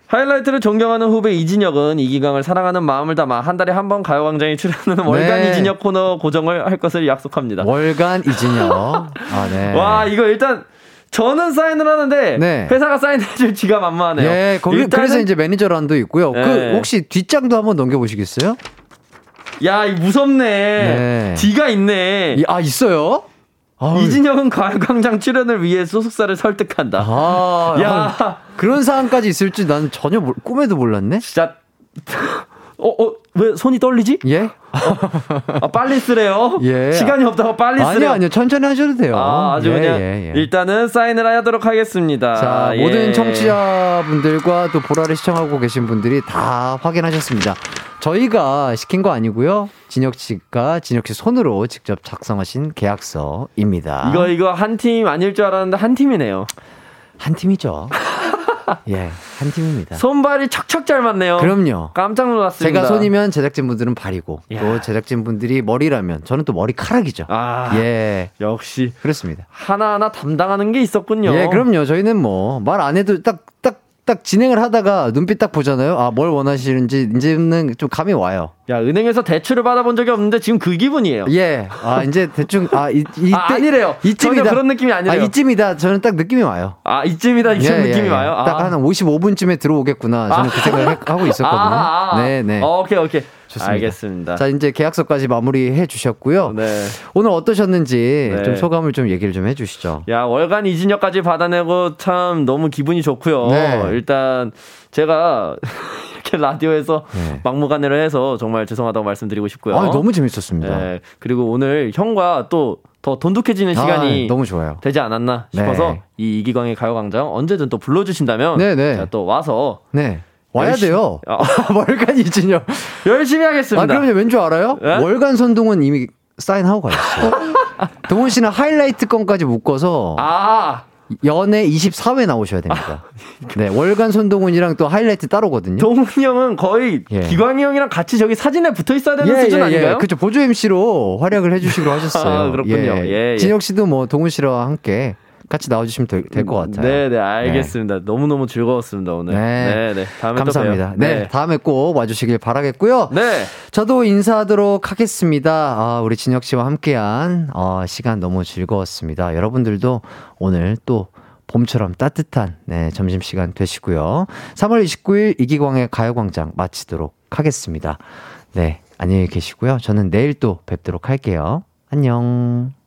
하이라이트를 존경하는 후배 이진혁은 이기광을 사랑하는 마음을 담아 한 달에 한 번 가요광장에 출연하는 월간 네. 이진혁 코너 고정을 할 것을 약속합니다. 월간 이진혁. 아, 네. 와 이거 일단 저는 사인을 하는데 네. 회사가 사인해줄 지가 만만하네요. 예, 거기, 일단은- 그래서 이제 매니저란도 있고요. 그, 네. 혹시 뒷장도 한번 넘겨보시겠어요? 야, 이 무섭네. 네. 뒤가 있네. 이- 아, 있어요? 아유. 이진혁은 가요광장 출연을 위해 소속사를 설득한다. 아, 야. 야, 그런 사항까지 있을 줄난 전혀 몰- 꿈에도 몰랐네? 진짜. 어, 어, 왜 손이 떨리지? 예? 아, 빨리 쓰래요. 예. 시간이 없다고 빨리 쓰래요. 아니요, 아니요. 천천히 하셔도 돼요. 아, 아주 예, 그냥 예, 예. 일단은 사인을 하도록 하겠습니다. 자, 예. 모든 청취자분들과 또 보라를 시청하고 계신 분들이 다 확인하셨습니다. 저희가 시킨 거 아니고요. 진혁 씨가 진혁 씨 손으로 직접 작성하신 계약서입니다. 이거 이거 한 팀 아닐 줄 알았는데 한 팀이네요. 한 팀이죠. 예, 한 팀입니다. 손발이 척척 잘 맞네요. 그럼요. 깜짝 놀랐습니다. 제가 손이면 제작진분들은 발이고 야. 또 제작진분들이 머리라면 저는 또 머리카락이죠. 아, 예, 역시 그렇습니다. 하나하나 담당하는 게 있었군요. 예, 그럼요. 저희는 뭐 말 안 해도 딱딱 딱 진행을 하다가 눈빛 딱 보잖아요. 아, 뭘 원하시는지 이제는 좀 감이 와요. 야, 은행에서 대출을 받아본 적이 없는데 지금 그 기분이에요. 예. 아, 이제 대충 아, 이, 이때 아, 아니래요. 이쯤이다. 그런 느낌이 아니래요. 아, 이쯤이다. 저는 딱 느낌이 와요. 아, 이쯤이다. 이쯤 예, 예, 느낌이 예. 와요. 아. 딱한 55분쯤에 들어오겠구나. 저는 그 생각을 해- 하고 있었거든요. 아, 아, 아. 네, 네. 어, 오케이, 오케이. 좋습니다. 알겠습니다. 자, 이제 계약서까지 마무리해 주셨고요. 네. 오늘 어떠셨는지 네. 좀 소감을 좀 얘기를 좀 해 주시죠. 야, 월간 이진혁까지 받아내고 참 너무 기분이 좋고요. 네. 일단 제가 이렇게 라디오에서 네. 막무가내로 해서 정말 죄송하다고 말씀드리고 싶고요. 아, 너무 재밌었습니다. 네. 그리고 오늘 형과 또 더 돈독해지는 시간이 아, 너무 좋아요. 되지 않았나 싶어서 네. 이 이기광의 가요광장 언제든 또 불러주신다면 네, 네. 제가 또 와서 네. 와야 열심히- 돼요. 아. 월간 이진혁. 열심히 하겠습니다. 아, 그럼요. 왠 줄 알아요? 네? 월간 선동은 이미 사인하고 가셨어요. 동훈 씨는 하이라이트 건까지 묶어서 아, 연애 24회 나오셔야 됩니다. 네, 월간 손동훈이랑 또 하이라이트 따로거든요. 동훈이 형은 거의 예. 기광이 형이랑 같이 저기 사진에 붙어 있어야 되는 수준 아닌가요? 그렇죠. 보조 MC로 활약을 해주시기로 하셨어요. 아, 그렇군요. 예, 예. 진혁 씨도 뭐 동훈 씨와 함께 같이 나와주시면 될 것 같아요. 네, 네, 알겠습니다. 너무너무 즐거웠습니다, 오늘. 네. 네, 네. 다음에 감사합니다. 또 봬요. 네. 다음에 꼭 와주시길 바라겠고요. 네. 저도 인사하도록 하겠습니다. 아, 우리 진혁 씨와 함께한 어, 시간 너무 즐거웠습니다. 여러분들도 오늘 또 봄처럼 따뜻한 네, 점심시간 되시고요. 3월 29일 이기광의 가요광장 마치도록 하겠습니다. 네, 안녕히 계시고요. 저는 내일 또 뵙도록 할게요. 안녕.